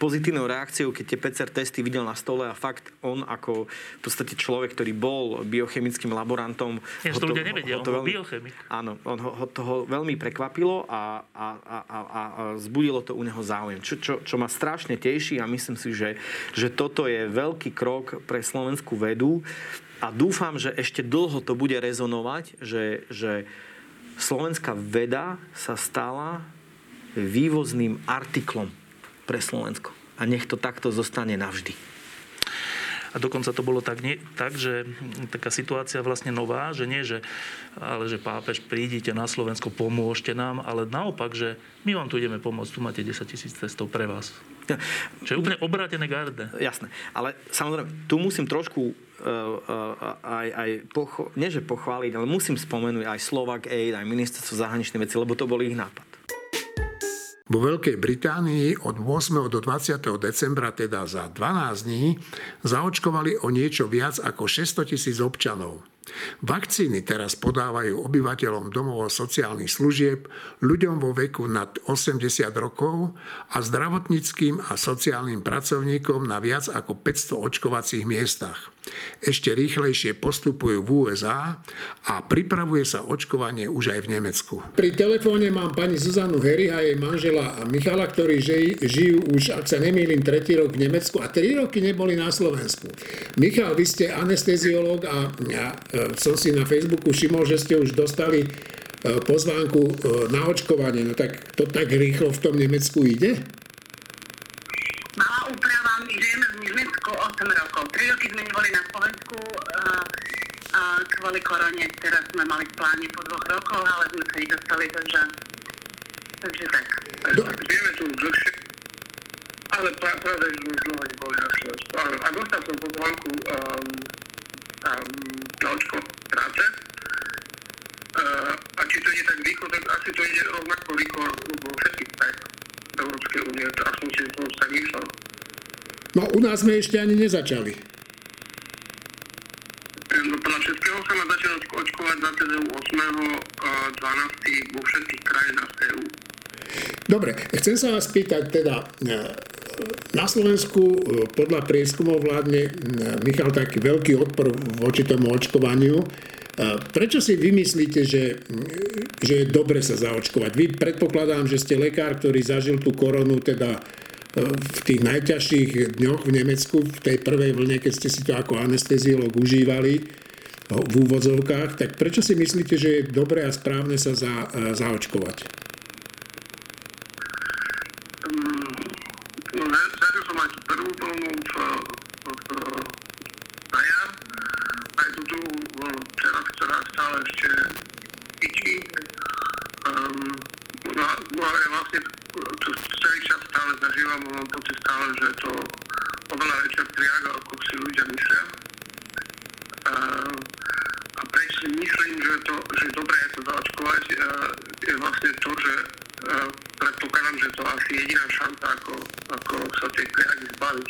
pozitívnou reakciou, keď tie PCR testy videl na stole a fakt on ako v podstate človek, ktorý bol biochemickým laborantom... Ja, to ľudia nevedia, on bol veľmi, biochemik. Áno, on ho, ho toho veľmi prekvapilo a, a, a, a, a zbudilo to u neho záujem. Čo, čo, čo ma strašne teší a myslím si, že, že toto je veľký krok pre slovenskú vedu a dúfam, že ešte dlho to bude rezonovať, že, že slovenská veda sa stala vývozným artiklom pre Slovensko. A nech to takto zostane navždy. A dokonca to bolo tak, nie, tak, že taká situácia vlastne nová, že nie, že, ale že pápež, prídite na Slovensko, pomôžte nám, ale naopak, že my vám tu ideme pomôcť, tu máte 10 tisíc testov pre vás. Je úplne obrátené garde. Jasné, ale samozrejme, tu musím trošku uh, uh, aj, aj pocho- nie že pochváliť, ale musím spomenúť aj Slovak Aid, aj ministerstvo zahraničných vecí, lebo to bol ich nápad. Vo Veľkej Británii od 8. do 20. decembra, teda za 12 dní, zaočkovali o niečo viac ako 600 tisíc občanov. Vakcíny teraz podávajú obyvateľom domov sociálnych služieb, ľuďom vo veku nad 80 rokov a zdravotníckým a sociálnym pracovníkom na viac ako 500 očkovacích miestach. Ešte rýchlejšie postupujú v USA a pripravuje sa očkovanie už aj v Nemecku. Pri telefóne mám pani Zuzanu Hery a jej manžela Michala, ktorí žijú už, ak sa nemýlim, tretí rok v Nemecku a tri roky neboli na Slovensku. Michal, vy ste anesteziológ a ja e, som si na Facebooku všimol, že ste už dostali e, pozvánku e, na očkovanie. No tak to tak rýchlo v tom Nemecku ide? Malá úprava, 8 rokov. 3 roky sme neboli na Slovensku a kvôli korone. Teraz sme mali v pláne po dvoch rokoch, ale sme sa nedostali, takže, takže tak. Vieme tu dlhšie, ale pravda, že už dlho neboli na Slovensku. A dostal som pozvánku um, na očko práce. A či to ide tak rýchlo, tak asi to ide rovnako rýchlo vo všetkých krajinách Európskej únie. Aspoň si to tak išlo. No u nás sme ešte ani nezačali. Podľa všetkého sa má začať očkovať za 8. 12. vo všetkých krajinách EÚ. Dobre, chcem sa vás pýtať teda, na Slovensku e, podľa prieskumov vládne Michal taký veľký odpor voči tomu očkovaniu. E, prečo si vymyslíte, že, že je dobre sa zaočkovať? Vy predpokladám, že ste lekár, ktorý zažil tú koronu teda e, v tých najťažších dňoch v Nemecku, v tej prvej vlne, keď ste si to ako anesteziolog užívali v úvodzovkách, tak prečo si myslíte, že je dobré a správne sa za, zaočkovať? som aj tú prvú vlnu v, v, na jar, aj tú druhú vlnu teraz, ktorá stále ešte ičí. Um, no, a- no a ja vlastne tu celý čas stále zažívam, mám pocit stále, že je to oveľa väčšia triaga, ako si ľudia myslia. Uh, a prečo si myslím, že, to, že je dobré je to zaočkovať, uh, je vlastne to, že uh, predpokladám, že to asi jediná šanca, ako, ako sa tej triagy zbaviť.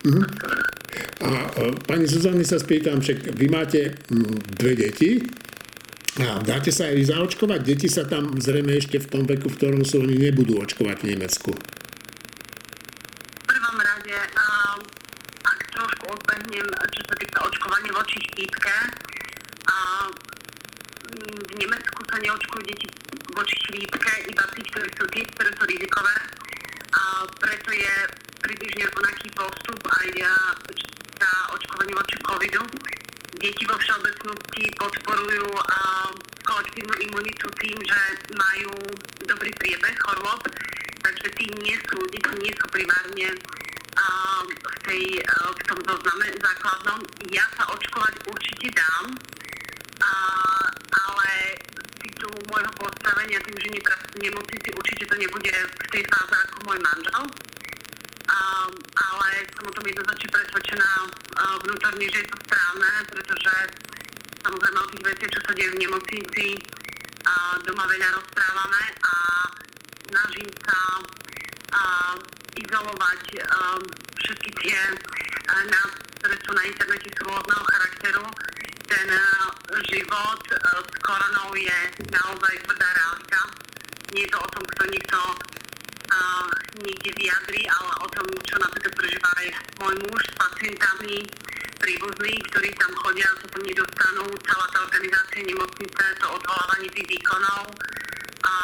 Mhm. A e, pani Zuzany sa spýtam, že vy máte dve deti a dáte sa aj zaočkovať? Deti sa tam zrejme ešte v tom veku, v ktorom sú, oni nebudú očkovať v Nemecku. V prvom rade, um, ak trošku odbehnem, čo sa týka očkovania voči chrípke, a mm, v Nemecku sa neočkujú deti voči chrípke, iba tí, ktorí sú, tí, ktoré sú rizikové. A preto je približne rovnaký postup aj a, za očkovanie voči covidu. Deti vo všeobecnosti podporujú a, kolektívnu imunitu tým, že majú dobrý priebeh chorôb, tí nie sú, deti nie sú primárne a, v, tej, a, v tom zozname základnom. Ja sa očkovať určite dám, a, ale titulu môjho postavenia, tým, že nepracujem v určite to nebude v tej fáze ako môj manžel. Um, ale som o tom jednoznačne presvedčená uh, vnútorne, že je to správne, pretože samozrejme o tých veciach, čo sa deje v nemocnici, uh, doma veľa rozprávame a snažím sa uh, izolovať um, všetky tie uh, nás, ktoré sú na internete sú rôzneho charakteru. Ten uh, život uh, s koronou je naozaj tvrdá realita. Nie je to o tom, kto niekto uh, niekde vyjadri, ale o tom, čo napríklad prežíva aj môj muž s pacientami, príbuzní, ktorí tam chodia a tam nedostanú, celá tá organizácia nemocnice, to odvolávanie tých výkonov. A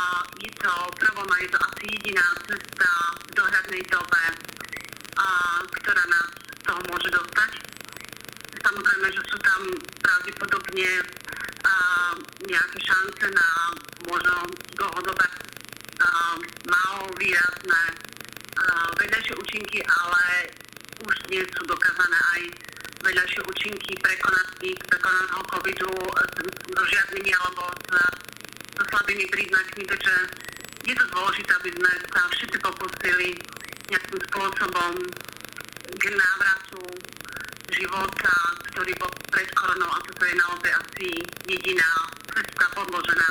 je to prvom a je to asi jediná cesta v dohľadnej dobe, a, ktorá nás toho môže dostať. Samozrejme, že sú tam pravdepodobne a, nejaké šance na možno dlhodobé málo výrazné vedľajšie účinky, ale už dnes sú dokázané aj vedľajšie účinky prekonaných, prekonaného covidu s, so žiadnymi alebo s, so slabými príznakmi, takže je to dôležité, aby sme sa všetci pokúsili nejakým spôsobom k návratu života, ktorý bol pred koronou a toto je naozaj asi jediná cesta podložená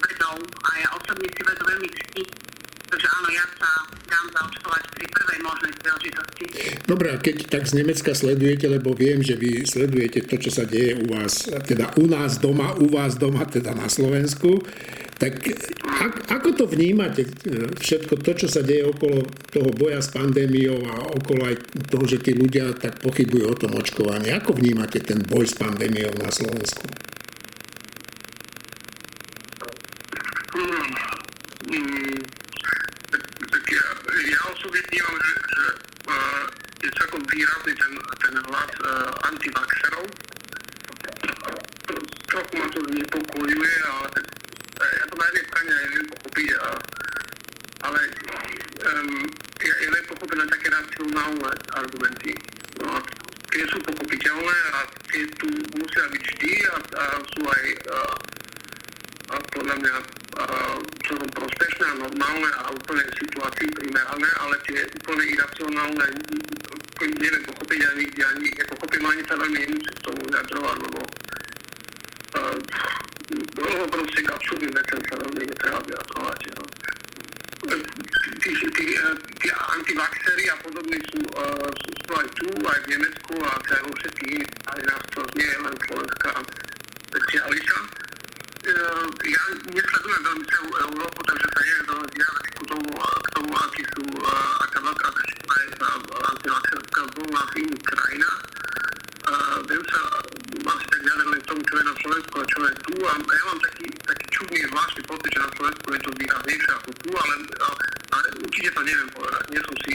vedou a ja osobne si vedu veľmi cti. Takže áno, ja sa dám zaočkovať pri prvej príležitosti. Dobre, a keď tak z Nemecka sledujete, lebo viem, že vy sledujete to, čo sa deje u vás, teda u nás doma, u vás doma, teda na Slovensku, tak ak, ako to vnímate, e, všetko to, čo sa deje okolo toho boja s pandémiou a okolo aj toho, že tí ľudia tak pochybujú o tom očkovaní? Ako vnímate ten boj s pandémiou na Slovensku? Mm, mm, tak, tak ja, ja osobne vnímam, že, že uh, je celkom výrazný ten, ten hlas uh, antivaxerov. Trochu ma to znepokojuje, ale tak, uh, ja to na jednej strane aj viem pochopiť, a, ale um, ja, ja viem pochopiť na také racionálne argumenty. No a tie sú pochopiteľné a tie tu musia byť vždy a, a sú aj uh, a podľa mňa a, celkom prospešné a normálne a úplne situácii primerané, ale tie úplne iracionálne neviem pochopiť ani, ani nepochopím ani sa veľmi nemusím k tomu vyjadrovať, lebo uh, lebo proste k absurdným veciam sa veľmi netreba vyjadrovať. No. Tí, tí, tí antivaxery a podobní sú, uh, sú, sú aj tu, aj v Nemecku a aj vo všetkých iných krajinách, to nie je len slovenská specialita. Uh, ja nesledujem veľmi celú Európu, takže sa neviem veľmi vyjadriť k tomu, k tomu, aký sú, aká veľká väčšina je antivaxerská vlna v iných krajinách. Uh, viem sa asi tak vyjadriť len k tomu, čo je na Slovensku a čo je tu. A ja mám taký, taký čudný zvláštny pocit, že na Slovensku je to výraznejšie ako tu, ale, ale určite to neviem povedať. Nie som si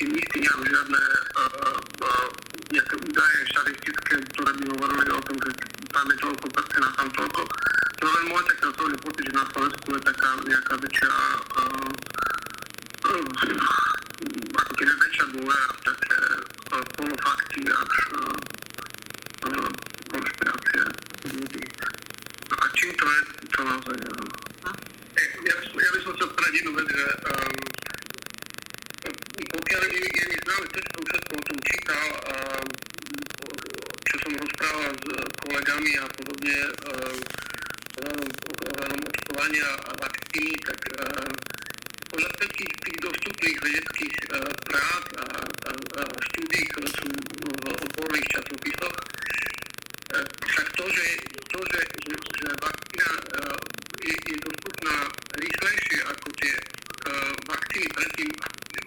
tým istý, nemám žiadne uh, nejaké údaje štatistické, ktoré by hovorili o tom, že tam je toľko percent a tam toľko. To len môj taký osobný pocit, že na Slovensku je taká nejaká väčšia uh, uh, jednu vec, že um, pokiaľ je, je mi známe to, čo som všetko o tom čítal, um, čo som rozprával s kolegami a podobne, um, ohľadom očkovania a vakcíny, tak um, podľa všetkých tých dostupných vedeckých uh, prác a, a, a štúdí, ktoré sú v odborných časopisoch, uh, tak to, že, to, že, že, že vakcína uh, je, je dostupná rýchlejšie ako tie uh, vakcíny predtým,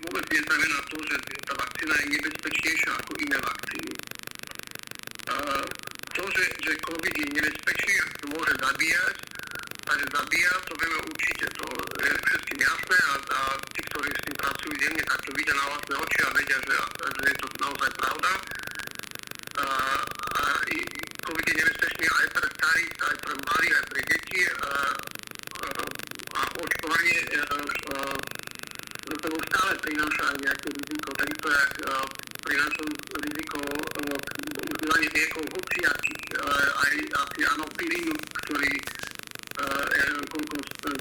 vôbec neznamená to, že tá vakcína je nebezpečnejšia ako iné vakcíny. Uh, to, že, že COVID je nebezpečný a to môže zabíjať, a že zabíja, to vieme určite, to je všetkým jasné a, a tí, ktorí s tým pracujú denne, tak to vidia na vlastné oči a vedia, že, že je to naozaj pravda. A, a COVID je nebezpečný aj pre starých, aj pre mladých, aj pre deti a, a, a očkovanie a, a, sebou stále prináša aj nejaké riziko, takisto jak prináša riziko užívanie liekov hociakých, aj asi anopilínu, ktorý ja neviem koľko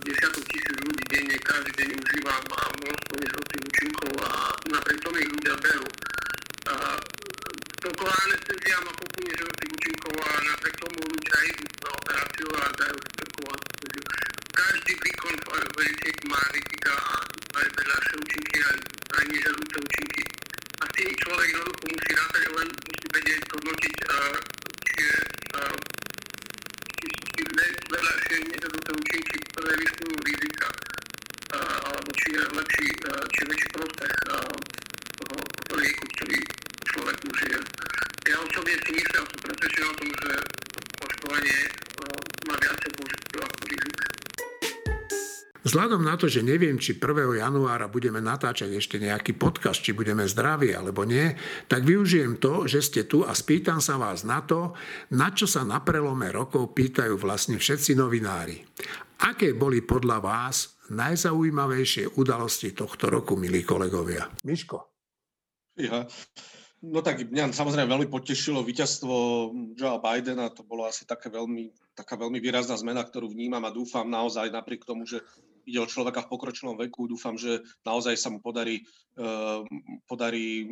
desiatok tisíc ľudí denne, každý deň užíva, má množstvo nežrúcich účinkov a napriek tomu ich ľudia berú. Toková anestezia má kopu nežrúcich účinkov a napriek tomu ľudia idú na operáciu a dajú si tokovú anestéziu. Každý výkon v medicíne má rizika a aj vedľajšie účinky, aj, aj nežrúce účinky. A s tým človek jednoducho musí rátať, len musí vedieť hodnotiť, či je vedľajšie nežadúce účinky prevyšujú rizika, alebo či je lepší, či je väčší prospech toho lieku, ktorý človek užije. Ja osobne si myslím, a som presvedčený o tom, že očkovanie má viacej použitov ako rizik. Vzhľadom na to, že neviem, či 1. januára budeme natáčať ešte nejaký podcast, či budeme zdraví alebo nie, tak využijem to, že ste tu a spýtam sa vás na to, na čo sa na prelome rokov pýtajú vlastne všetci novinári. Aké boli podľa vás najzaujímavejšie udalosti tohto roku, milí kolegovia? Miško. Ja, no tak mňa samozrejme veľmi potešilo víťazstvo Joea Bidena, to bolo asi také veľmi, taká veľmi výrazná zmena, ktorú vnímam a dúfam naozaj napriek tomu, že ide o človeka v pokročilom veku. Dúfam, že naozaj sa mu podarí, uh, podarí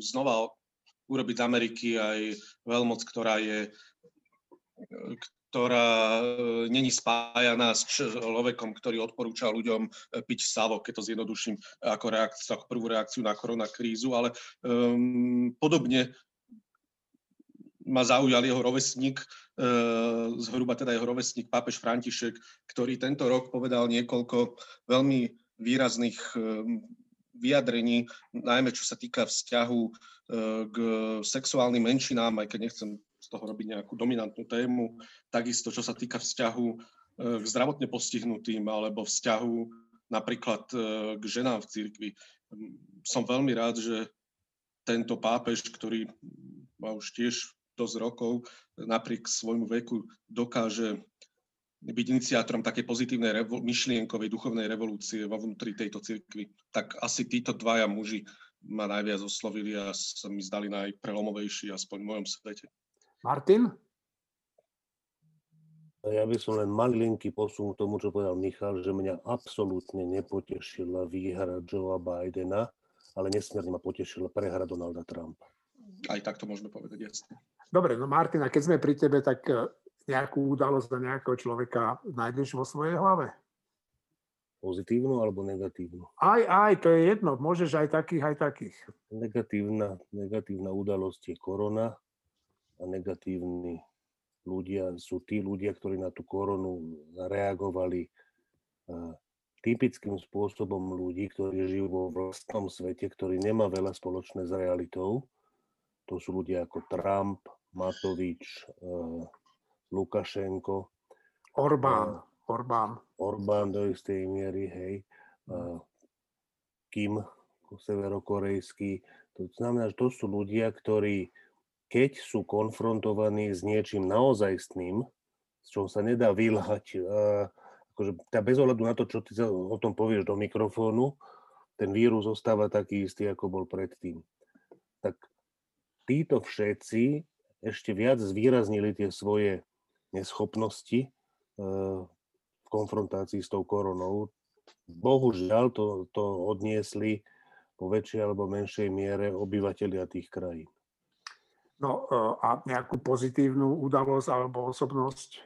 znova urobiť z Ameriky aj veľmoc, ktorá je ktorá není spájaná s človekom, ktorý odporúča ľuďom e, piť savo, keď to zjednoduším ako, reakciu, ako prvú reakciu na koronakrízu, ale um, podobne ma zaujal jeho rovesník, e, zhruba teda jeho rovesník pápež František, ktorý tento rok povedal niekoľko veľmi výrazných e, vyjadrení, najmä čo sa týka vzťahu e, k sexuálnym menšinám, aj keď nechcem z toho robiť nejakú dominantnú tému, takisto čo sa týka vzťahu k zdravotne postihnutým alebo vzťahu napríklad k ženám v cirkvi. Som veľmi rád, že tento pápež, ktorý má už tiež dosť rokov napriek svojmu veku dokáže byť iniciátorom takej pozitívnej revo- myšlienkovej duchovnej revolúcie vo vnútri tejto cirkvi. Tak asi títo dvaja muži ma najviac oslovili a sa mi zdali najprelomovejší, aspoň v mojom svete. Martin? Ja by som len malinký posun k tomu, čo povedal Michal, že mňa absolútne nepotešila výhra Joea Bidena, ale nesmierne ma potešila prehra Donalda Trumpa. Aj tak to môžeme povedať, jasne. Dobre, no Martina, keď sme pri tebe, tak e, nejakú udalosť na nejakého človeka nájdeš vo svojej hlave? Pozitívnu alebo negatívnu? Aj, aj, to je jedno. Môžeš aj takých, aj takých. Negatívna, negatívna udalosť je korona a negatívni ľudia sú tí ľudia, ktorí na tú koronu reagovali uh, typickým spôsobom ľudí, ktorí žijú vo vlastnom svete, ktorý nemá veľa spoločné s realitou. To sú ľudia ako Trump, Matovič, uh, Lukašenko. Orbán. Uh, Orbán. Orbán do istej miery, hej. Uh, Kim, severokorejský. To znamená, že to sú ľudia, ktorí, keď sú konfrontovaní s niečím naozajstným, s čom sa nedá vylhať, uh, akože bez ohľadu na to, čo ty o tom povieš do mikrofónu, ten vírus zostáva taký istý, ako bol predtým. Tak títo všetci ešte viac zvýraznili tie svoje neschopnosti v konfrontácii s tou koronou. bohužiaľ to, to odniesli po väčšej alebo menšej miere obyvateľia tých krajín. No a nejakú pozitívnu udalosť alebo osobnosť?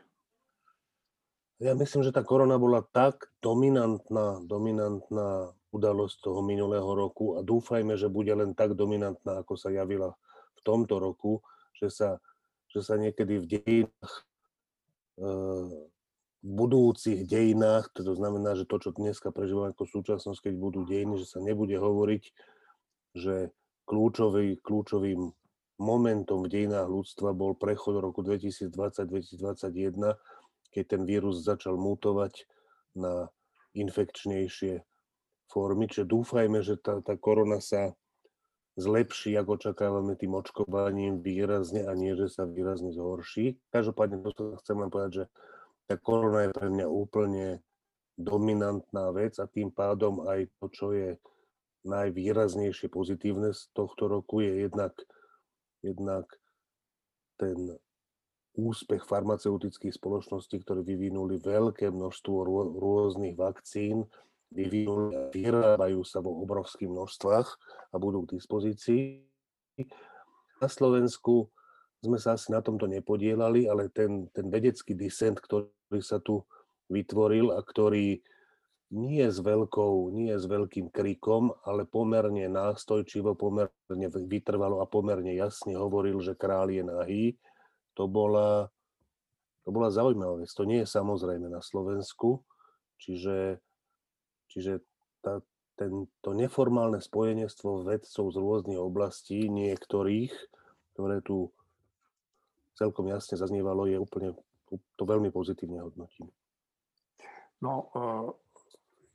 Ja myslím, že tá korona bola tak dominantná, dominantná udalosť toho minulého roku a dúfajme, že bude len tak dominantná, ako sa javila v tomto roku, že sa, že sa niekedy v dejinách v budúcich dejinách, to znamená, že to, čo dneska prežívame ako súčasnosť, keď budú dejiny, že sa nebude hovoriť, že kľúčový, kľúčovým momentom v dejinách ľudstva bol prechod roku 2020-2021, keď ten vírus začal mutovať na infekčnejšie formy. Čiže dúfajme, že tá, tá korona sa zlepší, ako očakávame tým očkovaním výrazne a nie, že sa výrazne zhorší. Každopádne to chcem len povedať, že tá korona je pre mňa úplne dominantná vec a tým pádom aj to, čo je najvýraznejšie pozitívne z tohto roku je jednak, jednak ten úspech farmaceutických spoločností, ktoré vyvinuli veľké množstvo rôznych vakcín, vyvinuli a vyrábajú sa vo obrovských množstvách a budú k dispozícii. Na Slovensku sme sa asi na tomto nepodielali, ale ten, ten vedecký disent, ktorý sa tu vytvoril a ktorý nie s, veľkou, nie s veľkým krikom, ale pomerne nástojčivo, pomerne vytrvalo a pomerne jasne hovoril, že král je nahý. To bola, to bola zaujímavá vec. To nie je samozrejme na Slovensku. Čiže, čiže tá, ten, to neformálne spojenectvo vedcov z rôznych oblastí, niektorých, ktoré tu celkom jasne zaznievalo, je úplne, to veľmi pozitívne hodnotím. No, uh,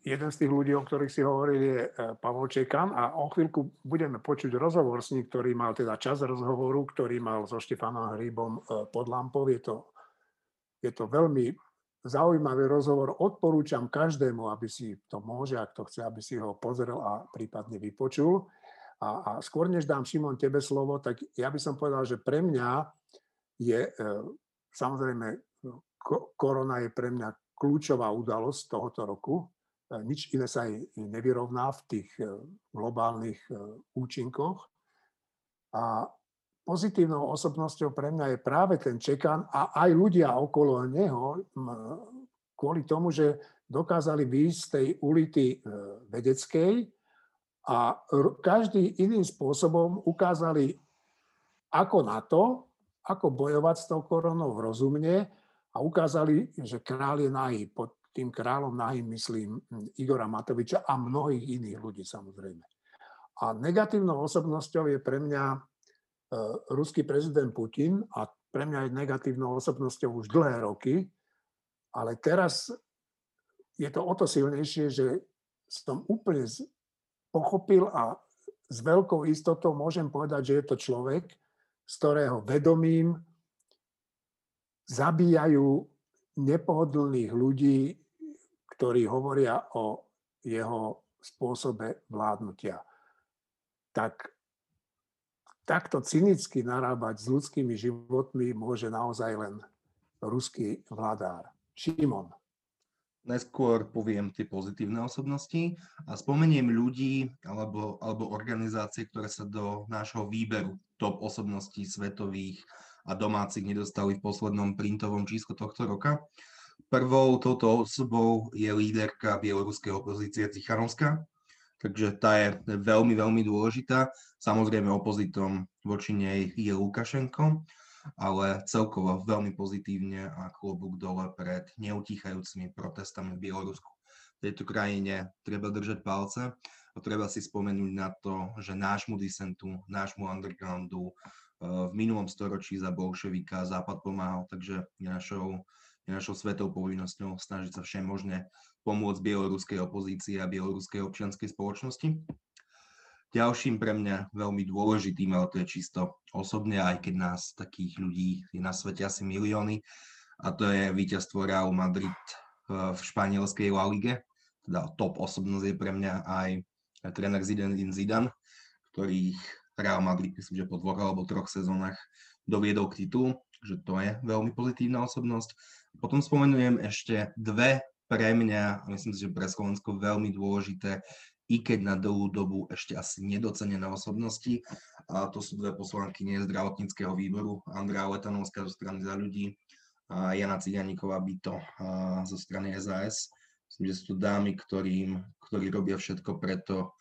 jeden z tých ľudí, o ktorých si hovoril, je uh, Pavol Čekan a o chvíľku budeme počuť rozhovor s ním, ktorý mal teda čas rozhovoru, ktorý mal so Štefanom Hríbom uh, pod lampou. Je to, je to veľmi zaujímavý rozhovor. Odporúčam každému, aby si to môže, ak to chce, aby si ho pozrel a prípadne vypočul. A, a skôr než dám Šimon tebe slovo, tak ja by som povedal, že pre mňa je e, samozrejme korona je pre mňa kľúčová udalosť tohoto roku. E, nič iné sa aj nevyrovná v tých e, globálnych účinkoch. A pozitívnou osobnosťou pre mňa je práve ten Čekan a aj ľudia okolo neho kvôli tomu, že dokázali výjsť z tej ulity vedeckej a každý iným spôsobom ukázali, ako na to, ako bojovať s tou koronou rozumne a ukázali, že král je nahý. Pod tým kráľom nahým myslím Igora Matoviča a mnohých iných ľudí samozrejme. A negatívnou osobnosťou je pre mňa e, ruský prezident Putin a pre mňa je negatívnou osobnosťou už dlhé roky, ale teraz je to o to silnejšie, že som úplne pochopil a s veľkou istotou môžem povedať, že je to človek, z ktorého vedomím zabíjajú nepohodlných ľudí, ktorí hovoria o jeho spôsobe vládnutia. Tak takto cynicky narábať s ľudskými životmi môže naozaj len ruský vládár. Šimon. Najskôr poviem tie pozitívne osobnosti a spomeniem ľudí alebo, alebo organizácie, ktoré sa do nášho výberu top osobností svetových a domácich nedostali v poslednom printovom čísle tohto roka. Prvou touto osobou je líderka bieloruskej opozície Tichanovská, takže tá je veľmi, veľmi dôležitá. Samozrejme opozitom voči nej je Lukašenko, ale celkovo veľmi pozitívne a klobúk dole pred neutíchajúcimi protestami v Bielorusku. V tejto krajine treba držať palce a treba si spomenúť na to, že nášmu disentu, nášmu undergroundu eh, v minulom storočí za bolševika Západ pomáhal, takže je našou, je našou svetou povinnosťou snažiť sa všemožne pomôcť bieloruskej opozícii a bieloruskej občianskej spoločnosti. Ďalším pre mňa veľmi dôležitým, ale to je čisto osobne, aj keď nás takých ľudí je na svete asi milióny, a to je víťazstvo Real Madrid v španielskej La Lige. Teda top osobnosť je pre mňa aj tréner Zidane Zidane, ktorý Real Madrid, myslím, že po dvoch alebo troch sezónach doviedol k titulu, že to je veľmi pozitívna osobnosť. Potom spomenujem ešte dve pre mňa, a myslím si, že pre Slovensko veľmi dôležité, i keď na dlhú dobu ešte asi nedocenené osobnosti. A to sú dve poslanky zdravotníckého výboru, Andrea Letanovská zo strany za ľudí a Jana Ciganíková Byto zo strany SAS. Myslím, že sú to dámy, ktorým, ktorí robia všetko preto,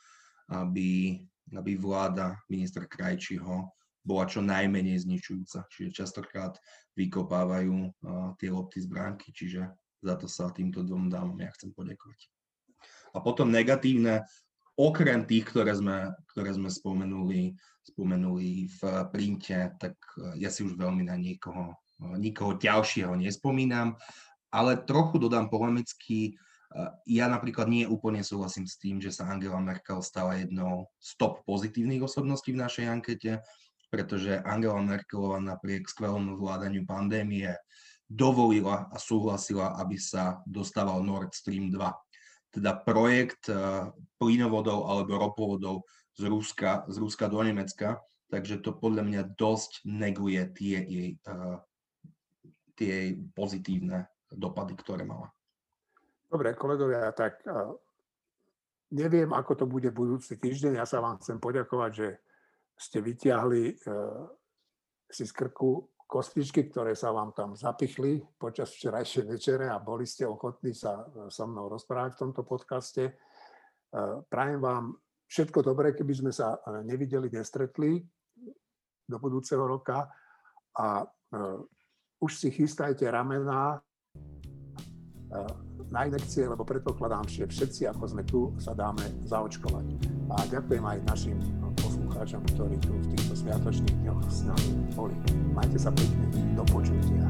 aby, aby vláda ministra Krajčího bola čo najmenej zničujúca. Čiže častokrát vykopávajú tie lopty z bránky, čiže za to sa týmto dvom dámom ja chcem poďakovať. A potom negatívne, okrem tých, ktoré sme, ktoré sme spomenuli, spomenuli v printe, tak ja si už veľmi na niekoho, nikoho ďalšieho nespomínam, ale trochu dodám polemicky, ja napríklad nie úplne súhlasím s tým, že sa Angela Merkel stala jednou z top pozitívnych osobností v našej ankete pretože Angela Merkelová napriek skvelému zvládaniu pandémie dovolila a súhlasila, aby sa dostával Nord Stream 2. Teda projekt uh, plynovodov alebo ropovodov z Ruska, z Ruska do Nemecka, takže to podľa mňa dosť neguje tie jej, uh, tie jej pozitívne dopady, ktoré mala. Dobre, kolegovia, tak uh, neviem, ako to bude budúci týždeň. Ja sa vám chcem poďakovať, že ste vyťahli si z krku kostičky, ktoré sa vám tam zapichli počas včerajšej večere a boli ste ochotní sa e, so mnou rozprávať v tomto podcaste. E, prajem vám všetko dobré, keby sme sa nevideli, nestretli do budúceho roka a už si chystajte ramená na inekcie, lebo predpokladám, že všetci, ako sme tu, sa dáme zaočkovať. A ďakujem aj našim poslucháčom, ktorí tu v týchto sviatočných dňoch s nami boli. Majte sa pekne, do počutia.